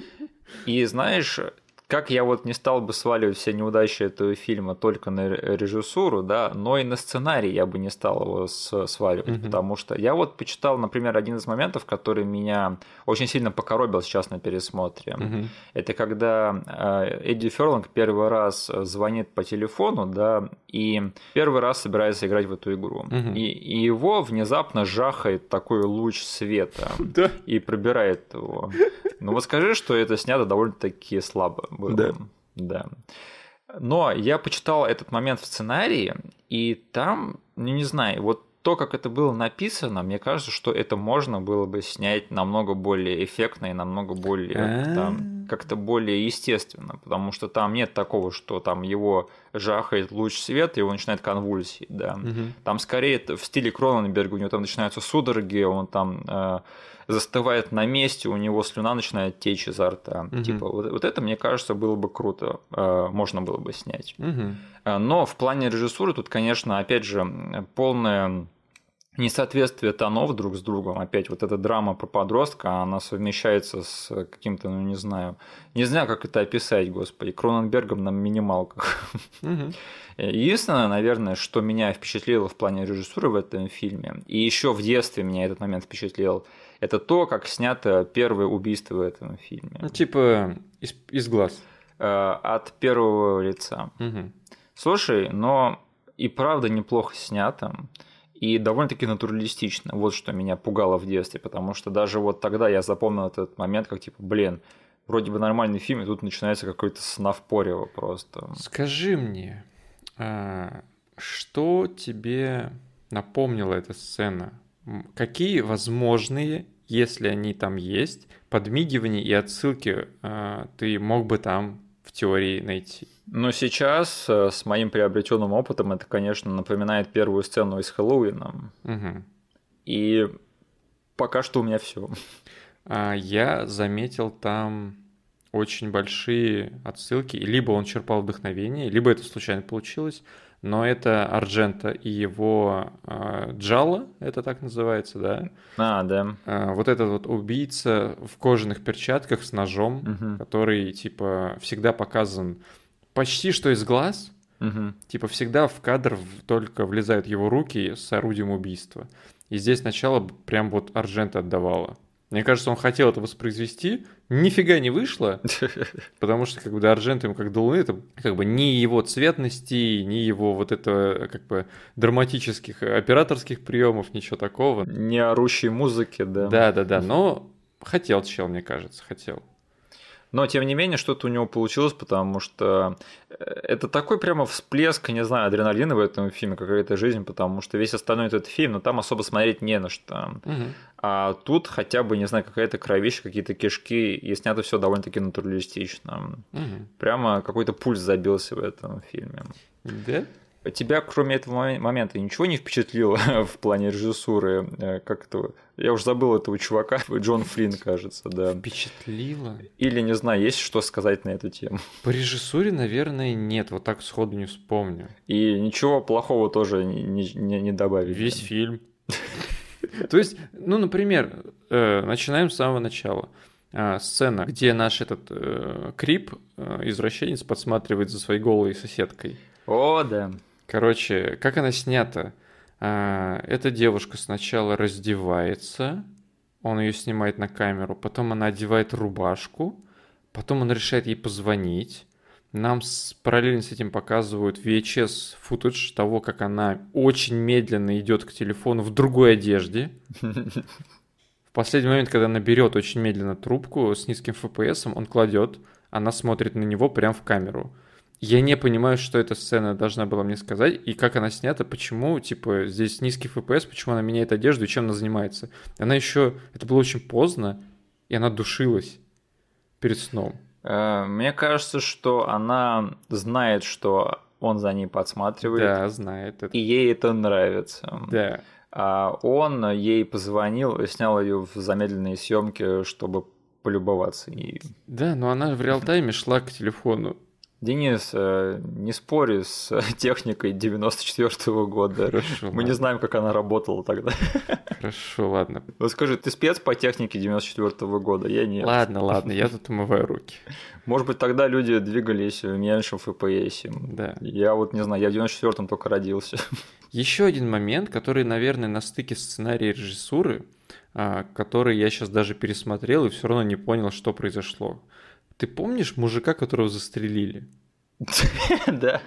[LAUGHS] И знаешь, как я вот не стал бы сваливать все неудачи этого фильма только на режиссуру, да, но и на сценарий я бы не стал его сваливать, mm-hmm. потому что я вот почитал, например, один из моментов, который меня очень сильно покоробил сейчас на пересмотре. Mm-hmm. Это когда э, Эдди Ферлинг первый раз звонит по телефону, да, и первый раз собирается играть в эту игру. Mm-hmm. И, и его внезапно жахает такой луч света [LAUGHS] и пробирает его. Ну вот скажи, что это снято довольно-таки слабо было. Да. Да. Но я почитал этот момент в сценарии, и там, ну не знаю, вот то, как это было написано, мне кажется, что это можно было бы снять намного более эффектно и намного более А. там, как-то более естественно, потому что там нет такого, что там его жахает луч света, и он начинает конвульсии, да. Там скорее в стиле Кроненберга, у него там начинаются судороги, он там э, застывает на месте, у него слюна начинает течь изо рта. Мгм. Типа, вот, вот это, мне кажется, было бы круто, э, можно было бы снять. Э, Но в плане режиссуры тут, конечно, опять же, полное несоответствие тонов друг с другом. Опять вот эта драма про подростка, она совмещается с каким-то, ну не знаю, не знаю, как это описать, господи, Кроненбергом на минималках. Мгм. [LAUGHS] Единственное, наверное, что меня впечатлило в плане режиссуры в этом фильме, и еще в детстве меня этот момент впечатлил, это то, как снято первое убийство в этом фильме. Ну, типа из, из глаз. Э, От первого лица. Мгм. Слушай, но и правда неплохо снято. И довольно-таки натуралистично. Вот что меня пугало в детстве, потому что даже вот тогда я запомнил этот момент, как типа, блин, вроде бы нормальный фильм, и тут начинается какой-то снафпорево просто. Скажи мне, а, что тебе напомнила эта сцена? Какие возможные, если они там есть, подмигивания и отсылки а, ты мог бы там в теории найти? Но сейчас э, с моим приобретенным опытом это, конечно, напоминает первую сцену из Хэллоуина. Мгм. И пока что у меня все. А, Я заметил там очень большие отсылки. Либо он черпал вдохновение, либо это случайно получилось. Но это Арджента и его а, Джала, это так называется, да? А, да. А, Вот этот вот убийца в кожаных перчатках с ножом, Мгм. который, типа, всегда показан почти что из глаз. Мгм. Типа, всегда в кадр только влезают его руки с орудием убийства. И здесь сначала прям вот Арджента отдавала. Мне кажется, он хотел это воспроизвести, нифига не вышло, [LAUGHS] потому что как бы до ему как до Луны, это как бы ни его цветности, ни его вот это как бы драматических операторских приемов, ничего такого. Не орущей музыки, да. Да, да, да, но хотел чел, мне кажется, хотел. Но, тем не менее, что-то у него получилось, потому что э, это такой прямо всплеск, не знаю, адреналина в этом фильме, какая-то жизнь, потому что весь остальной этот фильм, ну, там особо смотреть не на что. Мгм. А тут хотя бы, не знаю, какая-то кровища, какие-то кишки, и снято все довольно-таки натуралистично. Мгм. Прямо какой-то пульс забился в этом фильме. Да? Тебя, кроме этого момен- момента, ничего не впечатлило [LAUGHS] в плане режиссуры? Э, Как это? Я уже забыл этого чувака, [LAUGHS] Джон Флинн, кажется, да. Впечатлило. Или, не знаю, есть что сказать на эту тему. [LAUGHS] По режиссуре, наверное, нет, вот так сходу не вспомню. И ничего плохого тоже не, не- не- добавили. Весь фильм. То есть, ну, например, э, начинаем с самого начала. А, Сцена, где наш этот э, Крип, э, извращенец, подсматривает за своей голой соседкой. О, да. Короче, как она снята? А, Эта девушка сначала раздевается, он ее снимает на камеру, потом она одевает рубашку, потом он решает ей позвонить. Нам с- параллельно с этим показывают VHS футаж того, как она очень медленно идет к телефону в другой одежде. В последний момент, когда она берет очень медленно трубку с низким FPS, он кладет, она смотрит на него прямо в камеру. Я не понимаю, что эта сцена должна была мне сказать, и как она снята, почему, типа, здесь низкий FPS, почему она меняет одежду и чем она занимается. Она еще, это было очень поздно, и она душилась перед сном. Э, мне кажется, что она знает, что он за ней подсматривает. Да, знает. Это. И ей это нравится. Да. А он ей позвонил и снял ее в замедленные съемки, чтобы полюбоваться ею. Да, но она в реал-тайме шла к телефону. Денис, э, не спори с [LAUGHS] техникой 94 -го года. Хорошо. Мы ладно. не знаем, как она работала тогда. Хорошо, ладно. Вот скажи, ты спец по технике 94 -го года? Я нет. Ладно, ладно, я [LAUGHS] тут умываю руки. Может быть, тогда люди двигались в меньшем FPS. Да. Я вот не знаю, я в 94-м только родился. [LAUGHS] Еще один момент, который, наверное, на стыке сценария и режиссуры, а, который я сейчас даже пересмотрел и все равно не понял, что произошло. Ты помнишь мужика, которого застрелили? [LAUGHS] Да.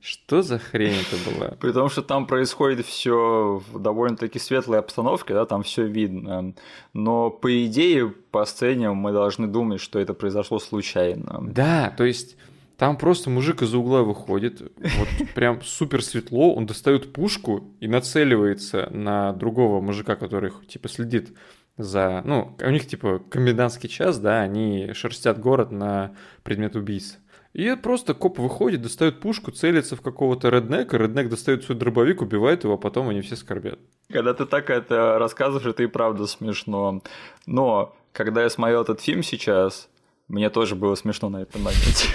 Что за хрень это была? При том, что там происходит все в довольно-таки светлой обстановке, да, там все видно. Но по идее, по сцене мы должны думать, что это произошло случайно. Да, то есть там просто мужик из угла выходит, вот [LAUGHS] прям супер светло, он достает пушку и нацеливается на другого мужика, который типа следит за... Ну, у них типа комендантский час, да, они шерстят город на предмет убийцы. И просто коп выходит, достает пушку, целится в какого-то реднека, реднек достает свой дробовик, убивает его, а потом они все скорбят. Когда ты так это рассказываешь, это и правда смешно. Но когда я смотрел этот фильм сейчас, мне тоже было смешно на этом моменте.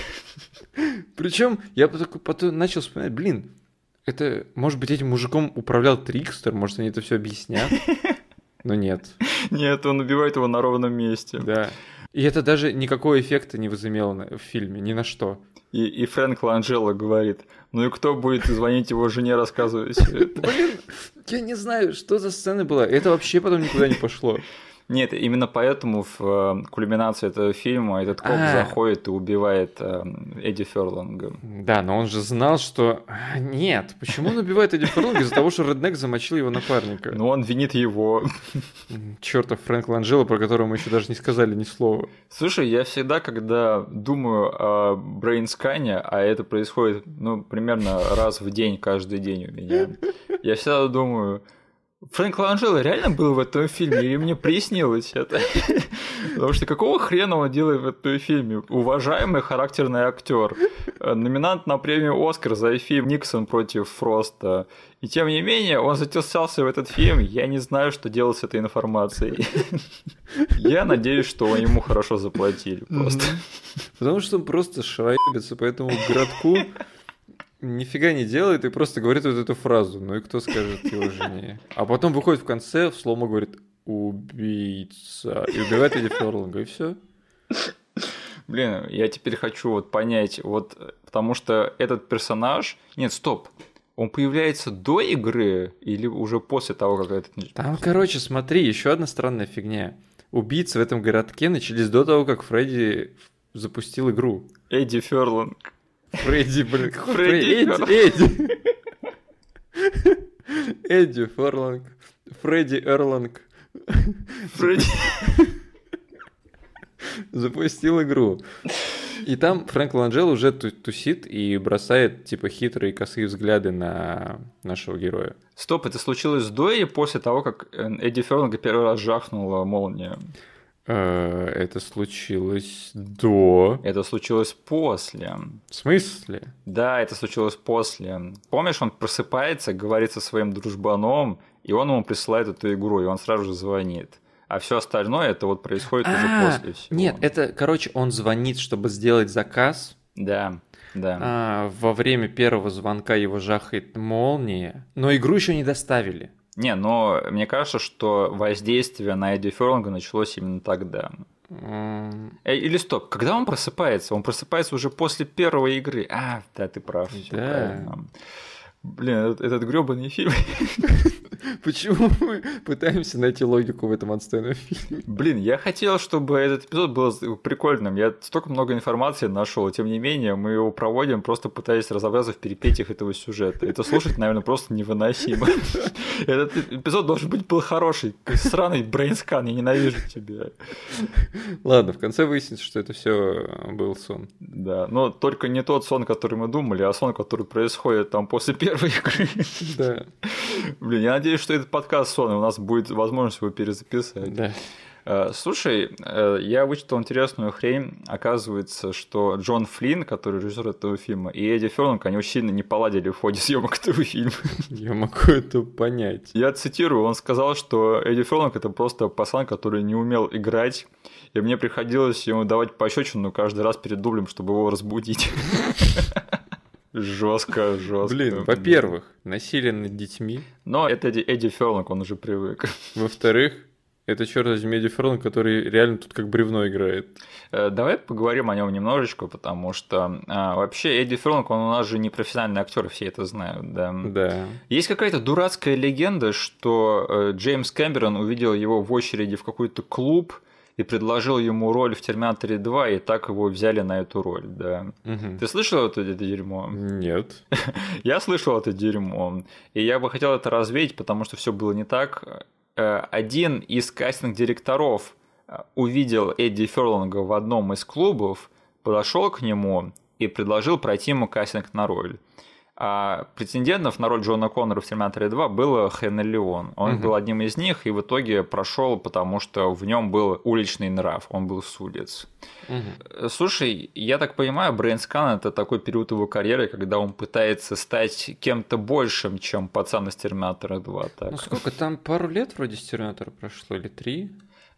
[LAUGHS] Причем я потом начал вспоминать, блин, это, может быть, этим мужиком управлял Трикстер, может, они это все объяснят? [LAUGHS] Но нет. [LAUGHS] Нет, он убивает его на ровном месте. Да. И это даже никакого эффекта не возымело в фильме, ни на что. И, и Фрэнк Ланджело говорит, ну и кто будет звонить его жене, рассказывать [LAUGHS] Блин, я не знаю, что за сцена была. Это вообще потом никуда не пошло. Нет, именно поэтому в э, кульминации этого фильма этот коп А. заходит и убивает э, Эдди Ферланга. Да, но он же знал, что... Нет, почему он убивает Эдди Ферлинга из-за того, что Реднек замочил его напарника? Но он винит его. Чертов Фрэнк Ланджело, про которого мы еще даже не сказали ни слова. Слушай, я всегда, когда думаю о брейнскане, а это происходит, ну, примерно раз в день, каждый день у меня, я всегда думаю, Фрэнк Ланджело реально был в этом фильме, или мне приснилось это? Потому что какого хрена он делает в этом фильме? Уважаемый характерный актер, номинант на премию Оскар за фильм Никсон против Фроста. И тем не менее, он затесался в этот фильм. Я не знаю, что делать с этой информацией. Я надеюсь, что ему хорошо заплатили просто. Потому что он просто шраебится по этому городку, нифига не делает и просто говорит вот эту фразу. Ну и кто скажет его жене? А потом выходит в конце, в сломо говорит «убийца» и убивает Эдди Ферлинга, и все. Блин, я теперь хочу вот понять, вот потому что этот персонаж... Нет, стоп. Он появляется до игры или уже после того, как этот... Там, короче, смотри, еще одна странная фигня. Убийцы в этом городке начались до того, как Фредди запустил игру. Эдди Ферлинг. Фредди, блин, Фредди? Эдди, Эдди. Эдди Ферланг. Фредди Эрланг Фредди. запустил игру. И там Фрэнк Ланджел уже ту- тусит и бросает, типа, хитрые косые взгляды на нашего героя. Стоп, это случилось до или после того, как э, Эдди Ферлинга первый раз жахнула молния? Э, Это случилось до... Это случилось после. В смысле? Да, это случилось после. Помнишь, он просыпается, говорит со своим дружбаном, и он ему присылает эту игру, и он сразу же звонит. А все остальное это вот происходит уже А, после всего. Нет, это, короче, он звонит, чтобы сделать заказ. Да, да. А, во время первого звонка его жахает молния, но игру еще не доставили. Не, но мне кажется, что воздействие на Эдди Ферлинга началось именно тогда. Э, Или стоп, когда он просыпается? Он просыпается уже после первой игры. А, да, ты прав. Да. Блин, этот, этот гребаный фильм. [LAUGHS] Почему мы пытаемся найти логику в этом отстойном фильме? Блин, я хотел, чтобы этот эпизод был прикольным. Я столько много информации нашел, тем не менее, мы его проводим, просто пытаясь разобраться в перипетиях этого сюжета. Это слушать, наверное, просто невыносимо. [LAUGHS] Этот эпизод должен быть был хороший. Сраный Brainscan, я ненавижу тебя. Ладно, в конце выяснится, что это все был сон. Да, но только не тот сон, который мы думали, а сон, который происходит там после первой игры. Да. Блин, я надеюсь, что этот подкаст сон, у нас будет возможность его перезаписать. Да. Э, Слушай, э, я вычитал интересную хрень. Оказывается, что Джон Флинн, который режиссер этого фильма, и Эдди Ферлонг, они очень сильно не поладили в ходе съемок этого фильма. Я могу это понять. Я цитирую, он сказал, что Эдди Ферлинг это просто пацан, который не умел играть, и мне приходилось ему давать пощечину каждый раз перед дублем, чтобы его разбудить. [LAUGHS] Жестко, жестко. Блин, во-первых, насилие над детьми. Но это Эдди, Эдди Ферлинг, он уже привык. [LAUGHS] Во-вторых, это черт возьми Эдди Ферлинг, который реально тут как бревно играет. Э, Давай поговорим о нем немножечко, потому что а, вообще Эдди Ферлинг, он у нас же не профессиональный актер, все это знают, да. Да. Есть какая-то дурацкая легенда, что э, Джеймс Кэмерон увидел его в очереди в какой-то клуб и предложил ему роль в Терминаторе 2, и так его взяли на эту роль, да. Мгм. Ты слышал это, это дерьмо? Нет. [LAUGHS] Я слышал это дерьмо, и я бы хотел это развеять, потому что все было не так. Э, Один из кастинг-директоров э, увидел Эдди Ферлинга в одном из клубов, подошел к нему и предложил пройти ему кастинг на роль. А претендентов на роль Джона Коннора в «Терминаторе 2» было Хеннель Леон. Он Мгм. был одним из них и в итоге прошел, потому что в нем был уличный нрав, он был с улиц. Э, Слушай, я так понимаю, Brainscan это такой период его карьеры, когда он пытается стать кем-то большим, чем пацан из Терминатора 2. Так. Ну сколько, там пару лет вроде с Терминатора прошло, или три?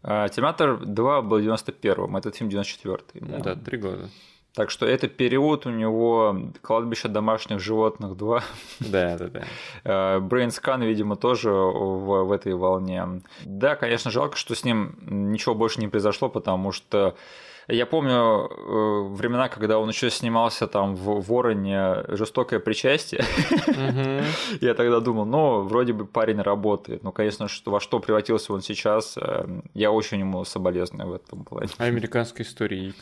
А, Терминатор 2 был 91-м, этот фильм 94-й. Ну да, три года. Так что это период у него «Кладбище домашних животных 2». Да, да, да. Э, Brainscan, видимо, тоже в, в этой волне. Да, конечно, жалко, что с ним ничего больше не произошло, потому что я помню э, времена, когда он еще снимался там в Вороне жестокое причастие. Я тогда думал, ну, вроде бы парень работает. Ну, конечно, что, во что превратился он сейчас, э, я очень ему соболезную в этом плане. Американская история X.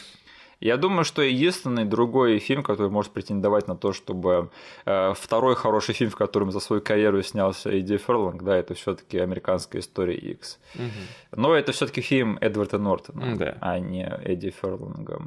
Я думаю, что единственный другой фильм, который может претендовать на то, чтобы э, второй хороший фильм, в котором за свою карьеру снялся Эдди Ферлинг, да, это все-таки американская история X. Мгм. Но это все-таки фильм Эдварда Нортона, да. а не Эдди Ферлинга.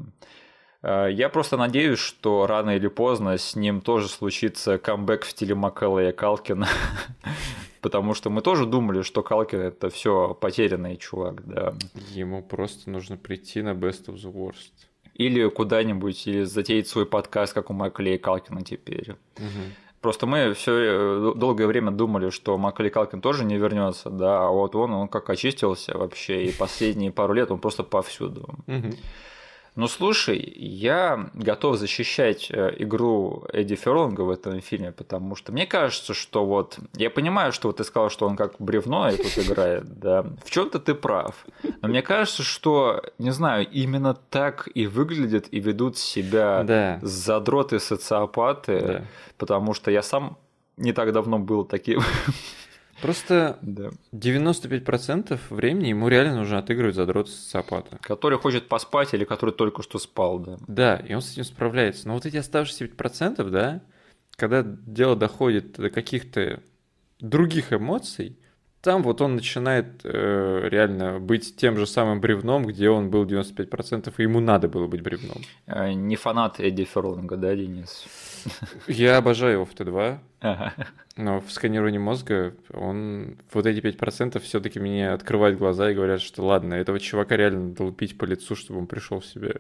Э, Я просто надеюсь, что рано или поздно с ним тоже случится камбэк в стиле Маккелла и Калкина. [LAUGHS] Потому что мы тоже думали, что Калкин это все потерянный чувак, да. Ему просто нужно прийти на Best of the Worst. Или куда-нибудь, или затеять свой подкаст, как у и Калкина теперь. Мгм. Просто мы все долгое время думали, что Маккелли Калкин тоже не вернется, да, а вот он, он как очистился вообще, и последние пару лет он просто повсюду. Мгм. Ну слушай, я готов защищать э, игру Эдди Ферлинга в этом фильме, потому что мне кажется, что вот я понимаю, что вот ты сказал, что он как бревно и тут играет, [LAUGHS] да. В чем-то ты прав. Но мне кажется, что, не знаю, именно так и выглядят и ведут себя Да. задроты социопаты, Да. потому что я сам не так давно был таким. [LAUGHS] Просто да. 95% времени ему реально нужно отыгрывать задрот социопата. Который хочет поспать или который только что спал, да. Да, и он с этим справляется. Но вот эти оставшиеся 5%, да, когда дело доходит до каких-то других эмоций, там вот он начинает э, реально быть тем же самым бревном, где он был 95%, и ему надо было быть бревном. Э, Не фанат Эдди Ферлинга, да, Денис? Я обожаю его в Т2, Ага. но в сканировании мозга он вот эти 5% все-таки мне открывают глаза и говорят, что ладно, этого чувака реально надо лупить по лицу, чтобы он пришел в себя.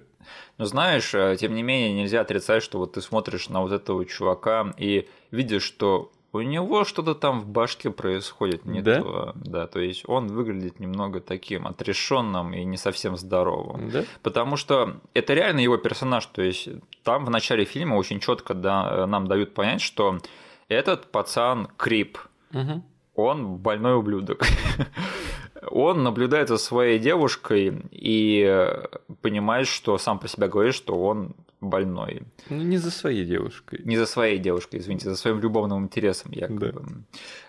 Но знаешь, э, тем не менее, нельзя отрицать, что вот ты смотришь на вот этого чувака и видишь, что у него что-то там в башке происходит не Да? то. Да, то есть он выглядит немного таким отрешенным и не совсем здоровым. Да? Потому что это реально его персонаж. То есть там в начале фильма очень четко да, нам дают понять, что этот пацан крип. Мгм. Он больной ублюдок. [LAUGHS] он наблюдает за своей девушкой и понимает, что сам про себя говорит, что он больной. Ну, не за своей девушкой. Не за своей девушкой, извините, за своим любовным интересом, якобы.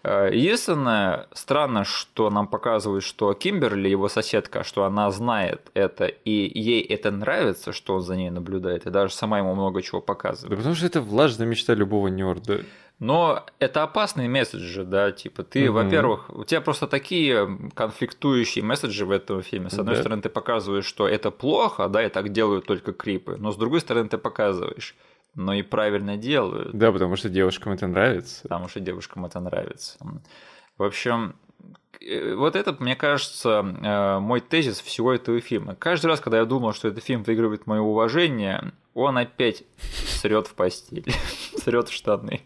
Да. Единственное, странно, что нам показывают, что Кимберли, его соседка, что она знает это, и ей это нравится, что он за ней наблюдает, и даже сама ему много чего показывает. Да потому что это влажная мечта любого нерда. Но это опасные месседжи, да, типа ты, угу. во-первых, у тебя просто такие конфликтующие месседжи в этом фильме. С одной да. стороны, ты показываешь, что это плохо, да, и так делают только крипы, но с другой стороны, ты показываешь, но и правильно делают. Да, потому что девушкам это нравится. Потому что девушкам это нравится. В общем, э, вот это, мне кажется, э, мой тезис всего этого фильма. Каждый раз, когда я думал, что этот фильм выигрывает мое уважение, он опять срет в постель, [LAUGHS] срет в штаны.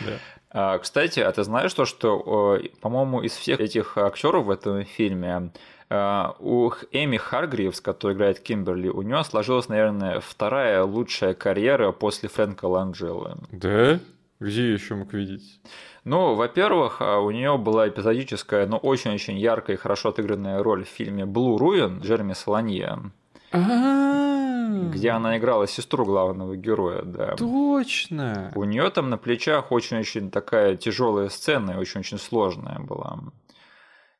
Да. А, кстати, а ты знаешь то, что, по-моему, из всех этих актеров в этом фильме а, у Эми Харгривс, которая играет Кимберли, у нее сложилась, наверное, вторая лучшая карьера после Фрэнка Ланджелла. Да? Где еще мог видеть? Ну, во-первых, а, у нее была эпизодическая, но очень-очень яркая и хорошо отыгранная роль в фильме «Блу Руин» Джереми Соланье. Где она играла сестру главного героя, да. Точно. У нее там на плечах очень-очень такая тяжелая сцена и очень-очень сложная была.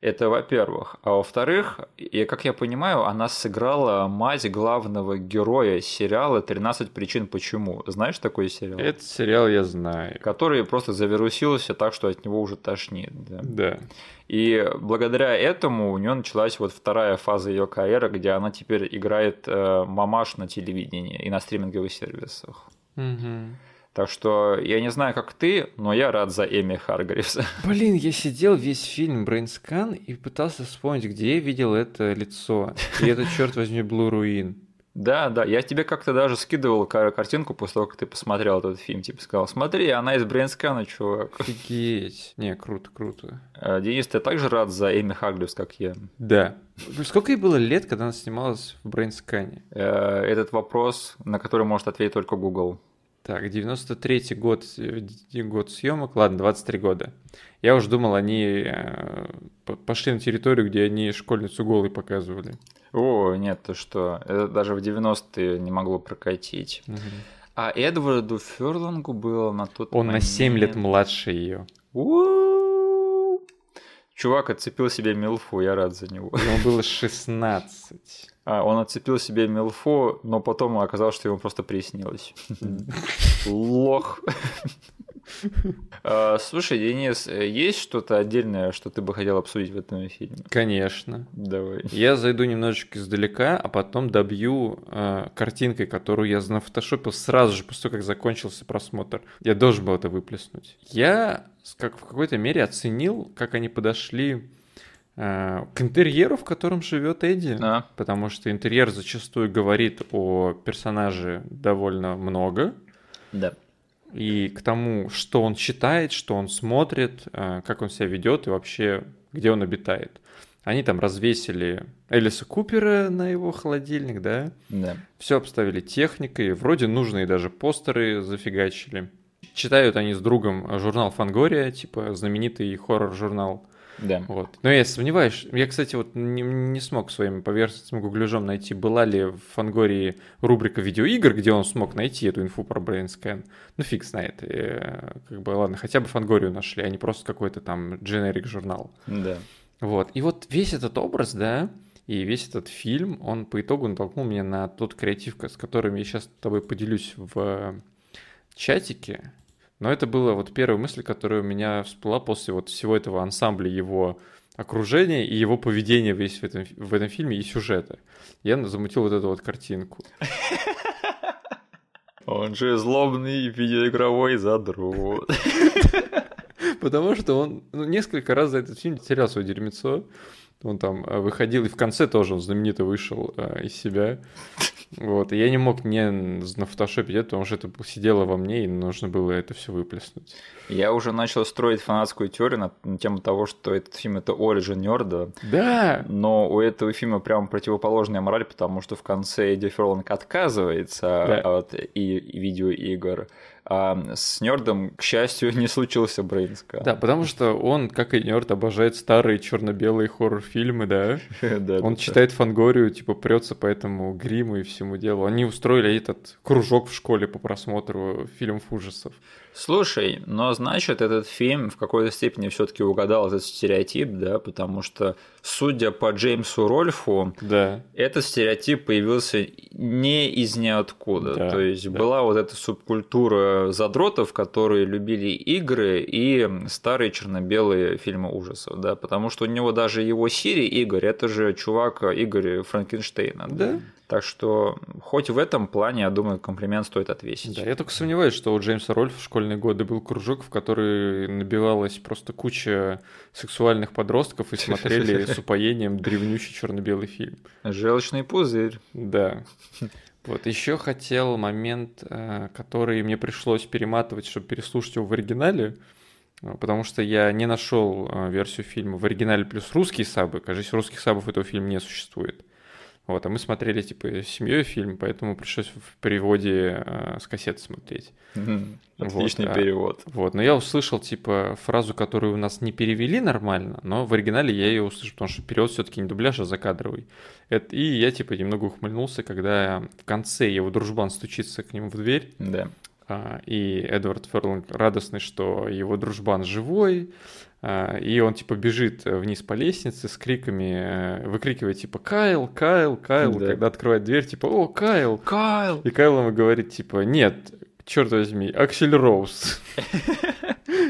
Это во-первых. А во-вторых, и как я понимаю, она сыграла мать главного героя сериала «13 причин почему». Знаешь такой сериал? Этот сериал я знаю. Который просто завирусился так, что от него уже тошнит. Да. да. И благодаря этому у нее началась вот вторая фаза ее карьеры, где она теперь играет э, мамаш на телевидении и на стриминговых сервисах. Угу. Так что я не знаю, как ты, но я рад за Эми Харгривс. [LAUGHS] Блин, я сидел весь фильм Brainscan и пытался вспомнить, где я видел это лицо. И это, черт возьми, Blue Ruin. Да, да, я тебе как-то даже скидывал картинку после того, как ты посмотрел этот фильм. Типа сказал, смотри, она из Brainscan а, чувак. [LAUGHS] Офигеть. Не, круто, круто. А, Денис, ты также рад за Эми Харгривс, как я? Да. Сколько ей было лет, когда она снималась в Brainscan е? Э, этот вопрос, на который может ответить только Google. Так, 93-й год, э, год съемок, ладно, 23 года. Я уже думал, они э, пошли на территорию, где они школьницу голой показывали. О, нет, то что, это даже в 90-е не могло прокатить. Угу. А Эдварду Ферлангу было на тот Он момент... на 7 лет младше ее. Чувак отцепил себе Милфу, я рад за него. Ему было [LAUGHS] 16. А, он отцепил себе Милфу, но потом оказалось, что ему просто приснилось. Лох. А, слушай, Денис, есть что-то отдельное, что ты бы хотел обсудить в этом фильме? Конечно. Давай. Я зайду немножечко издалека, а потом добью э, картинкой, которую я нафотошопил сразу же после того, как закончился просмотр. Я должен был это выплеснуть. Я как в какой-то мере оценил, как они подошли к интерьеру, в котором живет Эдди. А. Потому что интерьер зачастую говорит о персонаже довольно много. Да. И к тому, что он читает, что он смотрит, э, как он себя ведет и вообще где он обитает. Они там развесили Элиса Купера на его холодильник, да? Да. Все обставили техникой, вроде нужные даже постеры зафигачили. Читают они с другом журнал Фангория, типа знаменитый хоррор-журнал. Да. Вот. Но я сомневаюсь. Я, кстати, вот не, не смог своим поверхностным гугляжом найти, была ли в Фангории рубрика видеоигр, где он смог найти эту инфу про BrainScan. Ну, фиг знает. И, э, как бы, ладно, хотя бы Фангорию нашли, а не просто какой-то там дженерик журнал. Да. Вот. И вот весь этот образ, да, и весь этот фильм, он по итогу натолкнул меня на тот креатив, с которым я сейчас с тобой поделюсь в чатике. Но это была вот первая мысль, которая у меня всплыла после вот всего этого ансамбля его окружения и его поведения весь в этом, в этом фильме и сюжета. Я замутил вот эту вот картинку. Он же злобный видеоигровой задрот. [LAUGHS] Потому что он ну, несколько раз за этот фильм терял свое дерьмецо. Он там э, выходил, и в конце тоже он знаменито вышел э, из себя. Вот, и я не мог не на фотошопе это, потому что это сидело во мне, и нужно было это все выплеснуть. Я уже начал строить фанатскую теорию на, на тему того, что этот фильм это Origin Нерда. Да! Но у этого фильма прям противоположная мораль, потому что в конце Эдди Ферланг отказывается да. от и, и видеоигр. А с Нердом, к счастью, не случился Брейнска. Да, потому что он, как и Нерд, обожает старые черно-белые хоррор-фильмы, [LAUGHS] да? Он читает Фангорию, типа прется по этому гриму и всему делу. Они устроили этот кружок в школе по просмотру фильмов ужасов. Слушай, но значит, этот фильм в какой-то степени все-таки угадал этот стереотип, да, потому что, судя по Джеймсу Рольфу, да. этот стереотип появился не из ниоткуда. Да, То есть да. была вот эта субкультура задротов, которые любили игры и старые черно-белые фильмы ужасов, да, потому что у него даже его Сири Игорь, это же чувак Игорь Франкенштейна. Да. да? Так что хоть в этом плане, я думаю, комплимент стоит отвесить. Да, я только сомневаюсь, что у Джеймса Рольфа в школьные годы был кружок, в который набивалась просто куча сексуальных подростков и смотрели [LAUGHS] с упоением древнющий черно-белый фильм. Желчный пузырь. Да. [LAUGHS] Вот еще хотел момент, э, который мне пришлось перематывать, чтобы переслушать его в оригинале, э, потому что я не нашел э, версию фильма в оригинале плюс русские сабы. Кажется, русских сабов этого фильма не существует. Вот, а мы смотрели, типа, с семьей фильм, поэтому пришлось в переводе э, с кассеты смотреть. Отличный вот, перевод. А, вот, но я услышал, типа, фразу, которую у нас не перевели нормально, но в оригинале я ее услышал, потому что перевод все таки не дубляж, а закадровый. Это, и я, типа, немного ухмыльнулся, когда в конце его дружбан стучится к нему в дверь. Да. А, и Эдвард Ферлинг радостный, что его дружбан живой, и он типа бежит вниз по лестнице с криками, э, выкрикивает типа «Кайл! Кайл! Кайл!» да. Когда открывает дверь, типа «О, Кайл! Кайл!» И Кайл ему говорит типа «Нет, черт возьми, Аксель Роуз!»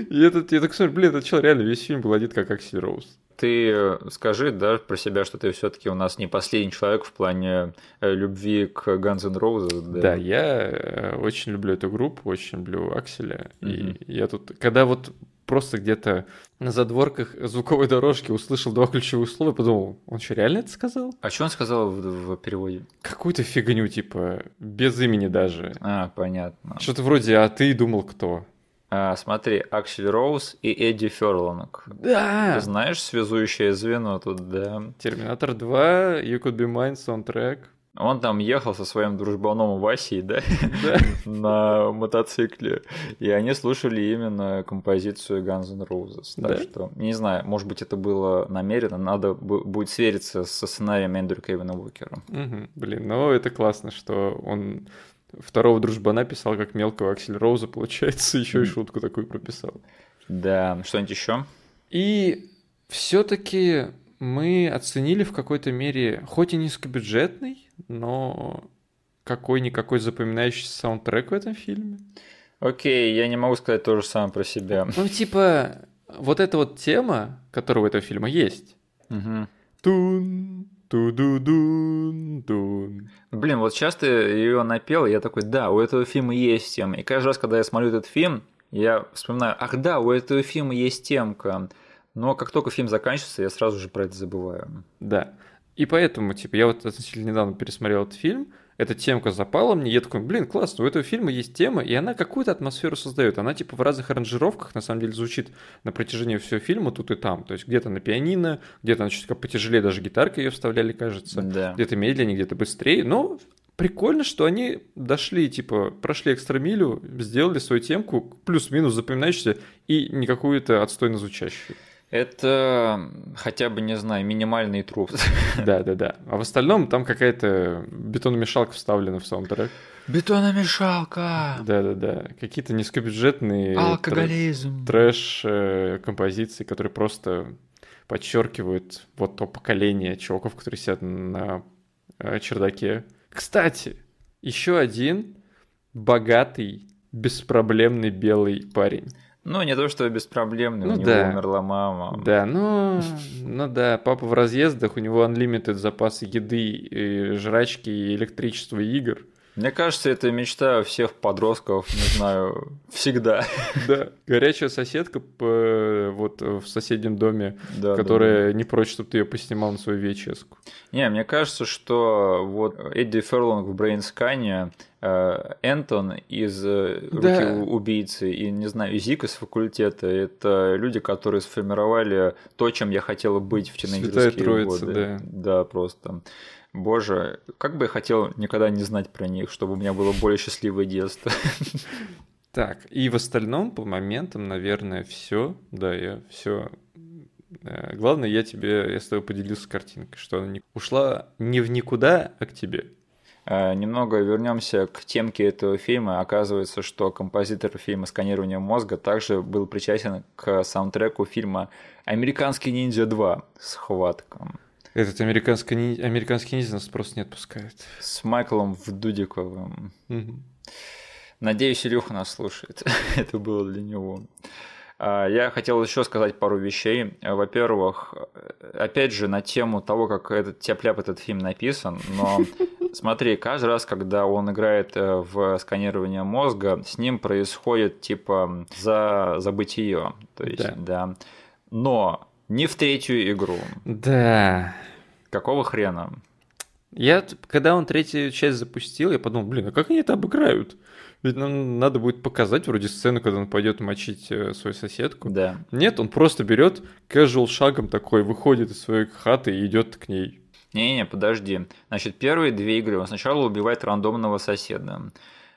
И этот, я так смотрю, блин, этот человек реально весь фильм был одет как Аксель Роуз. Ты э, скажи, да, про себя, что ты все-таки у нас не последний человек в плане э, любви к Guns N' Roses. Да, да я э, очень люблю эту группу, очень люблю Акселя. Mm-hmm. И я тут, когда вот просто где-то на задворках звуковой дорожки услышал два ключевых слова и подумал, он что, реально это сказал? А что он сказал в, в переводе? Какую-то фигню, типа, без имени даже. А, понятно. Что-то вроде «А ты думал кто?» А, смотри, Аксель Роуз и Эдди Ферлонг. Да! Ты знаешь связующее звено тут, да? Терминатор 2, You Could Be Mine, саундтрек. Он там ехал со своим дружбаном Васей, да, [LAUGHS] на мотоцикле, и они слушали именно композицию Guns N' Roses. Так что, не знаю, может быть, это было намеренно, надо будет свериться со сценарием Эндрю Кевина Уокера. Блин, ну это классно, что он второго дружбана писал как мелкого Аксель Роуза, получается, [LAUGHS] еще и шутку такую прописал. Да, что-нибудь еще? И все-таки мы оценили в какой-то мере, хоть и низкобюджетный, но какой-никакой запоминающийся саундтрек в этом фильме. Окей, я не могу сказать то же самое про себя. Ну, типа, вот эта вот тема, которая у этого фильма есть. Угу. Тун, ту-ду-дун, дун. Блин, вот сейчас ты ее напел, и я такой, да, у этого фильма есть тема. И каждый раз, когда я смотрю этот фильм, я вспоминаю, ах да, у этого фильма есть темка. Но как только фильм заканчивается, я сразу же про это забываю. Да. И поэтому, типа, я вот относительно недавно пересмотрел этот фильм, эта темка запала мне, я такой, блин, классно, у этого фильма есть тема, и она какую-то атмосферу создает. Она, типа, в разных аранжировках, на самом деле, звучит на протяжении всего фильма тут и там. То есть где-то на пианино, где-то она чуть-чуть потяжелее, даже гитарка ее вставляли, кажется. Да. Где-то медленнее, где-то быстрее. Но прикольно, что они дошли, типа, прошли экстрамилю, сделали свою темку, плюс-минус запоминающуюся и не какую-то отстойно звучащую. Это хотя бы, не знаю, минимальный труд. [LAUGHS] Да, да, да. А в остальном там какая-то бетономешалка вставлена в саундтрек. Бетономешалка! Да, да, да. Какие-то низкобюджетные алкоголизм. трэш э, которые просто подчеркивают вот то поколение чуваков, которые сидят на э, чердаке. Кстати, еще один богатый, беспроблемный белый парень. Ну, не то, что беспроблемный, ну, у него да. умерла мама. Да, ну, ну да, папа в разъездах, у него unlimited запасы еды, и жрачки, и электричества, и игр. Мне кажется, это мечта всех подростков, не знаю, всегда. Да, горячая соседка вот в соседнем доме, да, которая да, да. не прочь, чтобы ты ее поснимал на свою vhs Не, мне кажется, что вот Эдди Ферлонг в Брейнскане, э, Энтон из э, «Руки убийцы» и, не знаю, Зик из факультета – это люди, которые сформировали то, чем я хотела быть в тинейджерские годы. Да. да, просто. Боже, как бы я хотел никогда не знать про них, чтобы у меня было более счастливое детство. Так, и в остальном по моментам, наверное, все. Да, я все. Главное, я тебе, я с тобой поделился картинкой, что она не... ушла не в никуда, а к тебе. Э, немного вернемся к темке этого фильма. Оказывается, что композитор фильма «Сканирование мозга» также был причастен к саундтреку фильма «Американский ниндзя 2» схватком. Этот американский, американский ниндзя нас просто не отпускает. С Майклом Вдудиковым. Угу. Надеюсь, Илюха нас слушает. [LAUGHS] Это было для него. А, я хотел еще сказать пару вещей. Во-первых, опять же, на тему того, как этот тяп этот фильм написан, но [LAUGHS] смотри, каждый раз, когда он играет э, в сканирование мозга, с ним происходит типа за забытие. То есть, да. да. Но не в третью игру. Да. Какого хрена? Я, когда он третью часть запустил, я подумал, блин, а как они это обыграют? Ведь нам надо будет показать вроде сцену, когда он пойдет мочить э, свою соседку. Да. Нет, он просто берет casual шагом такой, выходит из своей хаты и идет к ней. Не-не, подожди. Значит, первые две игры он сначала убивает рандомного соседа.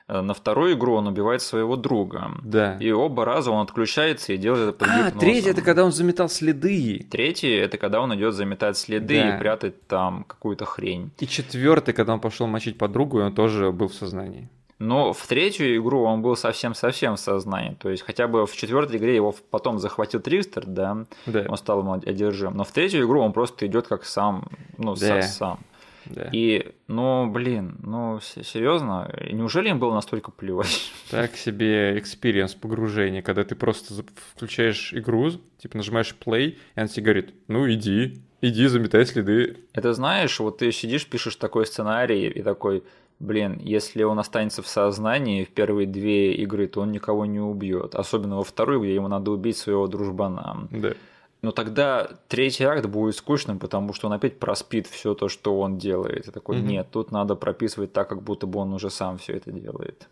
Э, на вторую игру он убивает своего друга. Да. И оба раза он отключается и делает это под А, третий это когда он заметал следы. Третий это когда он идет заметать следы да. и прятать там какую-то хрень. И четвертый, когда он пошел мочить подругу, он тоже был в сознании. Но в третью игру он был совсем-совсем в сознании. То есть хотя бы в четвертой игре его потом захватил Трикстер, да, да. он стал ему одержим. Но в третью игру он просто идет как сам, ну, да. сам. Да. И, ну, блин, ну, серьезно, неужели им было настолько плевать? [LAUGHS] Так себе experience погружения, когда ты просто включаешь игру, типа нажимаешь play, и она тебе говорит, ну, иди, иди, заметай следы. Это знаешь, вот ты сидишь, пишешь такой сценарий и такой, блин, если он останется в сознании в первые две игры, то он никого не убьет. Особенно во второй, где ему надо убить своего дружбана. Да. Но тогда третий акт будет скучным, потому что он опять проспит все то, что он делает. И такой, угу. нет, тут надо прописывать так, как будто бы он уже сам все это делает.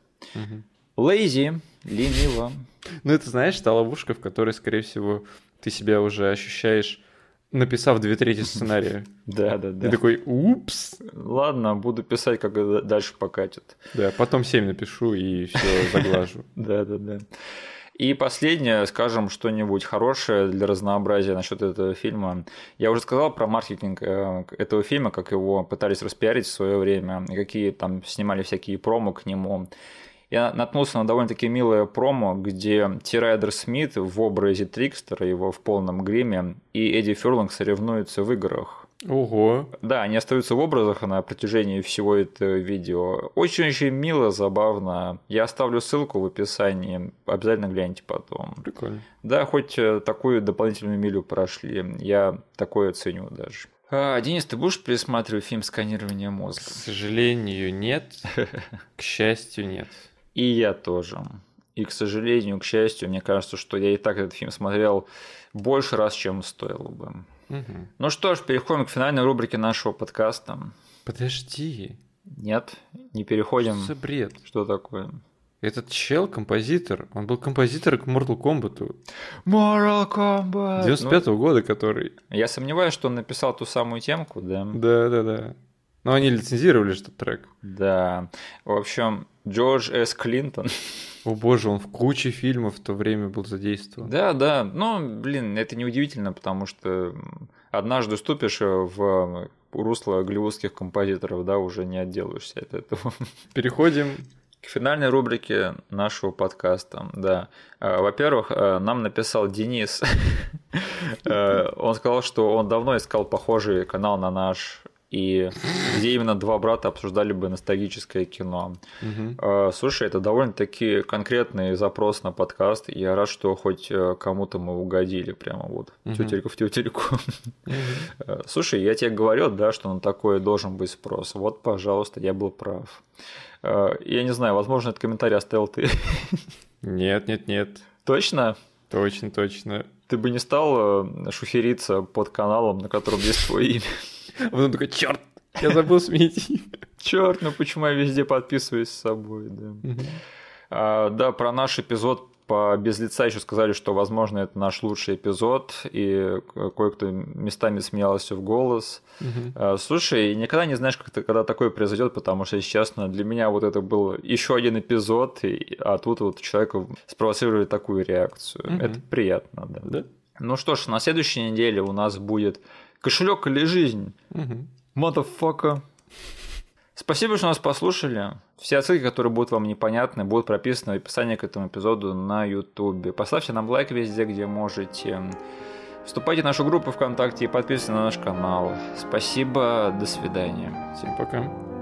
Лейзи, лениво. Ну, это, знаешь, та ловушка, в которой, скорее всего, ты себя уже ощущаешь написав две трети сценария. [LAUGHS] Да, да, да. И такой, упс. Ладно, буду писать, как дальше покатит. Да, потом 7 напишу и все заглажу. [LAUGHS] Да, да, да. И последнее, скажем, что-нибудь хорошее для разнообразия насчет этого фильма. Я уже сказал про маркетинг э, этого фильма, как его пытались распиарить в свое время, и какие там снимали всякие промо к нему я наткнулся на довольно-таки милое промо, где Тирайдер Смит в образе Трикстера, его в полном гриме, и Эдди Ферлинг соревнуются в играх. Ого. Да, они остаются в образах на протяжении всего этого видео. Очень-очень мило, забавно. Я оставлю ссылку в описании. Обязательно гляньте потом. Прикольно. Да, хоть э, такую дополнительную милю прошли. Я такое ценю даже. А, Денис, ты будешь пересматривать фильм «Сканирование мозга»? К сожалению, нет. К счастью, нет. И я тоже. И, к сожалению, к счастью, мне кажется, что я и так этот фильм смотрел больше раз, чем стоило бы. Угу. Ну что ж, переходим к финальной рубрике нашего подкаста. Подожди. Нет, не переходим. Что за бред? Что такое? Этот чел композитор, он был композитор к Mortal Kombat. Mortal Kombat! 95 -го ну, года, который... Я сомневаюсь, что он написал ту самую темку, да? Да, да, да. Но они лицензировали этот трек. Да. В общем, Джордж С. Клинтон. О боже, он в куче фильмов в то время был задействован. Да, да. Ну, блин, это неудивительно, потому что однажды ступишь в русло голливудских композиторов, да, уже не отделаешься от этого. Переходим к финальной рубрике нашего подкаста. Да. А, во-первых, а, нам написал Денис. А, [LAUGHS] он сказал, что он давно искал похожий канал на наш и где именно два брата обсуждали бы ностальгическое кино. Угу. Слушай, это довольно-таки конкретный запрос на подкаст, я рад, что хоть э, кому-то мы угодили прямо вот угу. тютельку в тютельку. Угу. Слушай, я тебе говорил, да, что на такое должен быть спрос. Вот, пожалуйста, я был прав. Э, я не знаю, возможно, этот комментарий оставил ты. Нет, нет, нет. Точно? Точно, точно. Ты бы не стал шухериться под каналом, на котором есть твое имя? А потом такой, черт, я забыл сменить. Черт, ну почему я везде подписываюсь с собой, да. А, да, про наш эпизод по без лица еще сказали, что, возможно, это наш лучший эпизод, и кое-кто местами смеялся в голос. Угу. Слушай, никогда не знаешь, как когда такое произойдет, потому что, если честно, для меня вот это был еще один эпизод, а тут вот человеку спровоцировали такую реакцию. Угу. Это приятно, да. да. Ну что ж, на следующей неделе у нас будет кошелек или жизнь. Угу. Motherfucker. Спасибо, что нас послушали. Все отсылки, которые будут вам непонятны, будут прописаны в описании к этому эпизоду на YouTube. Поставьте нам лайк везде, где можете. Вступайте в нашу группу ВКонтакте и подписывайтесь на наш канал. Спасибо, до свидания. Всем пока.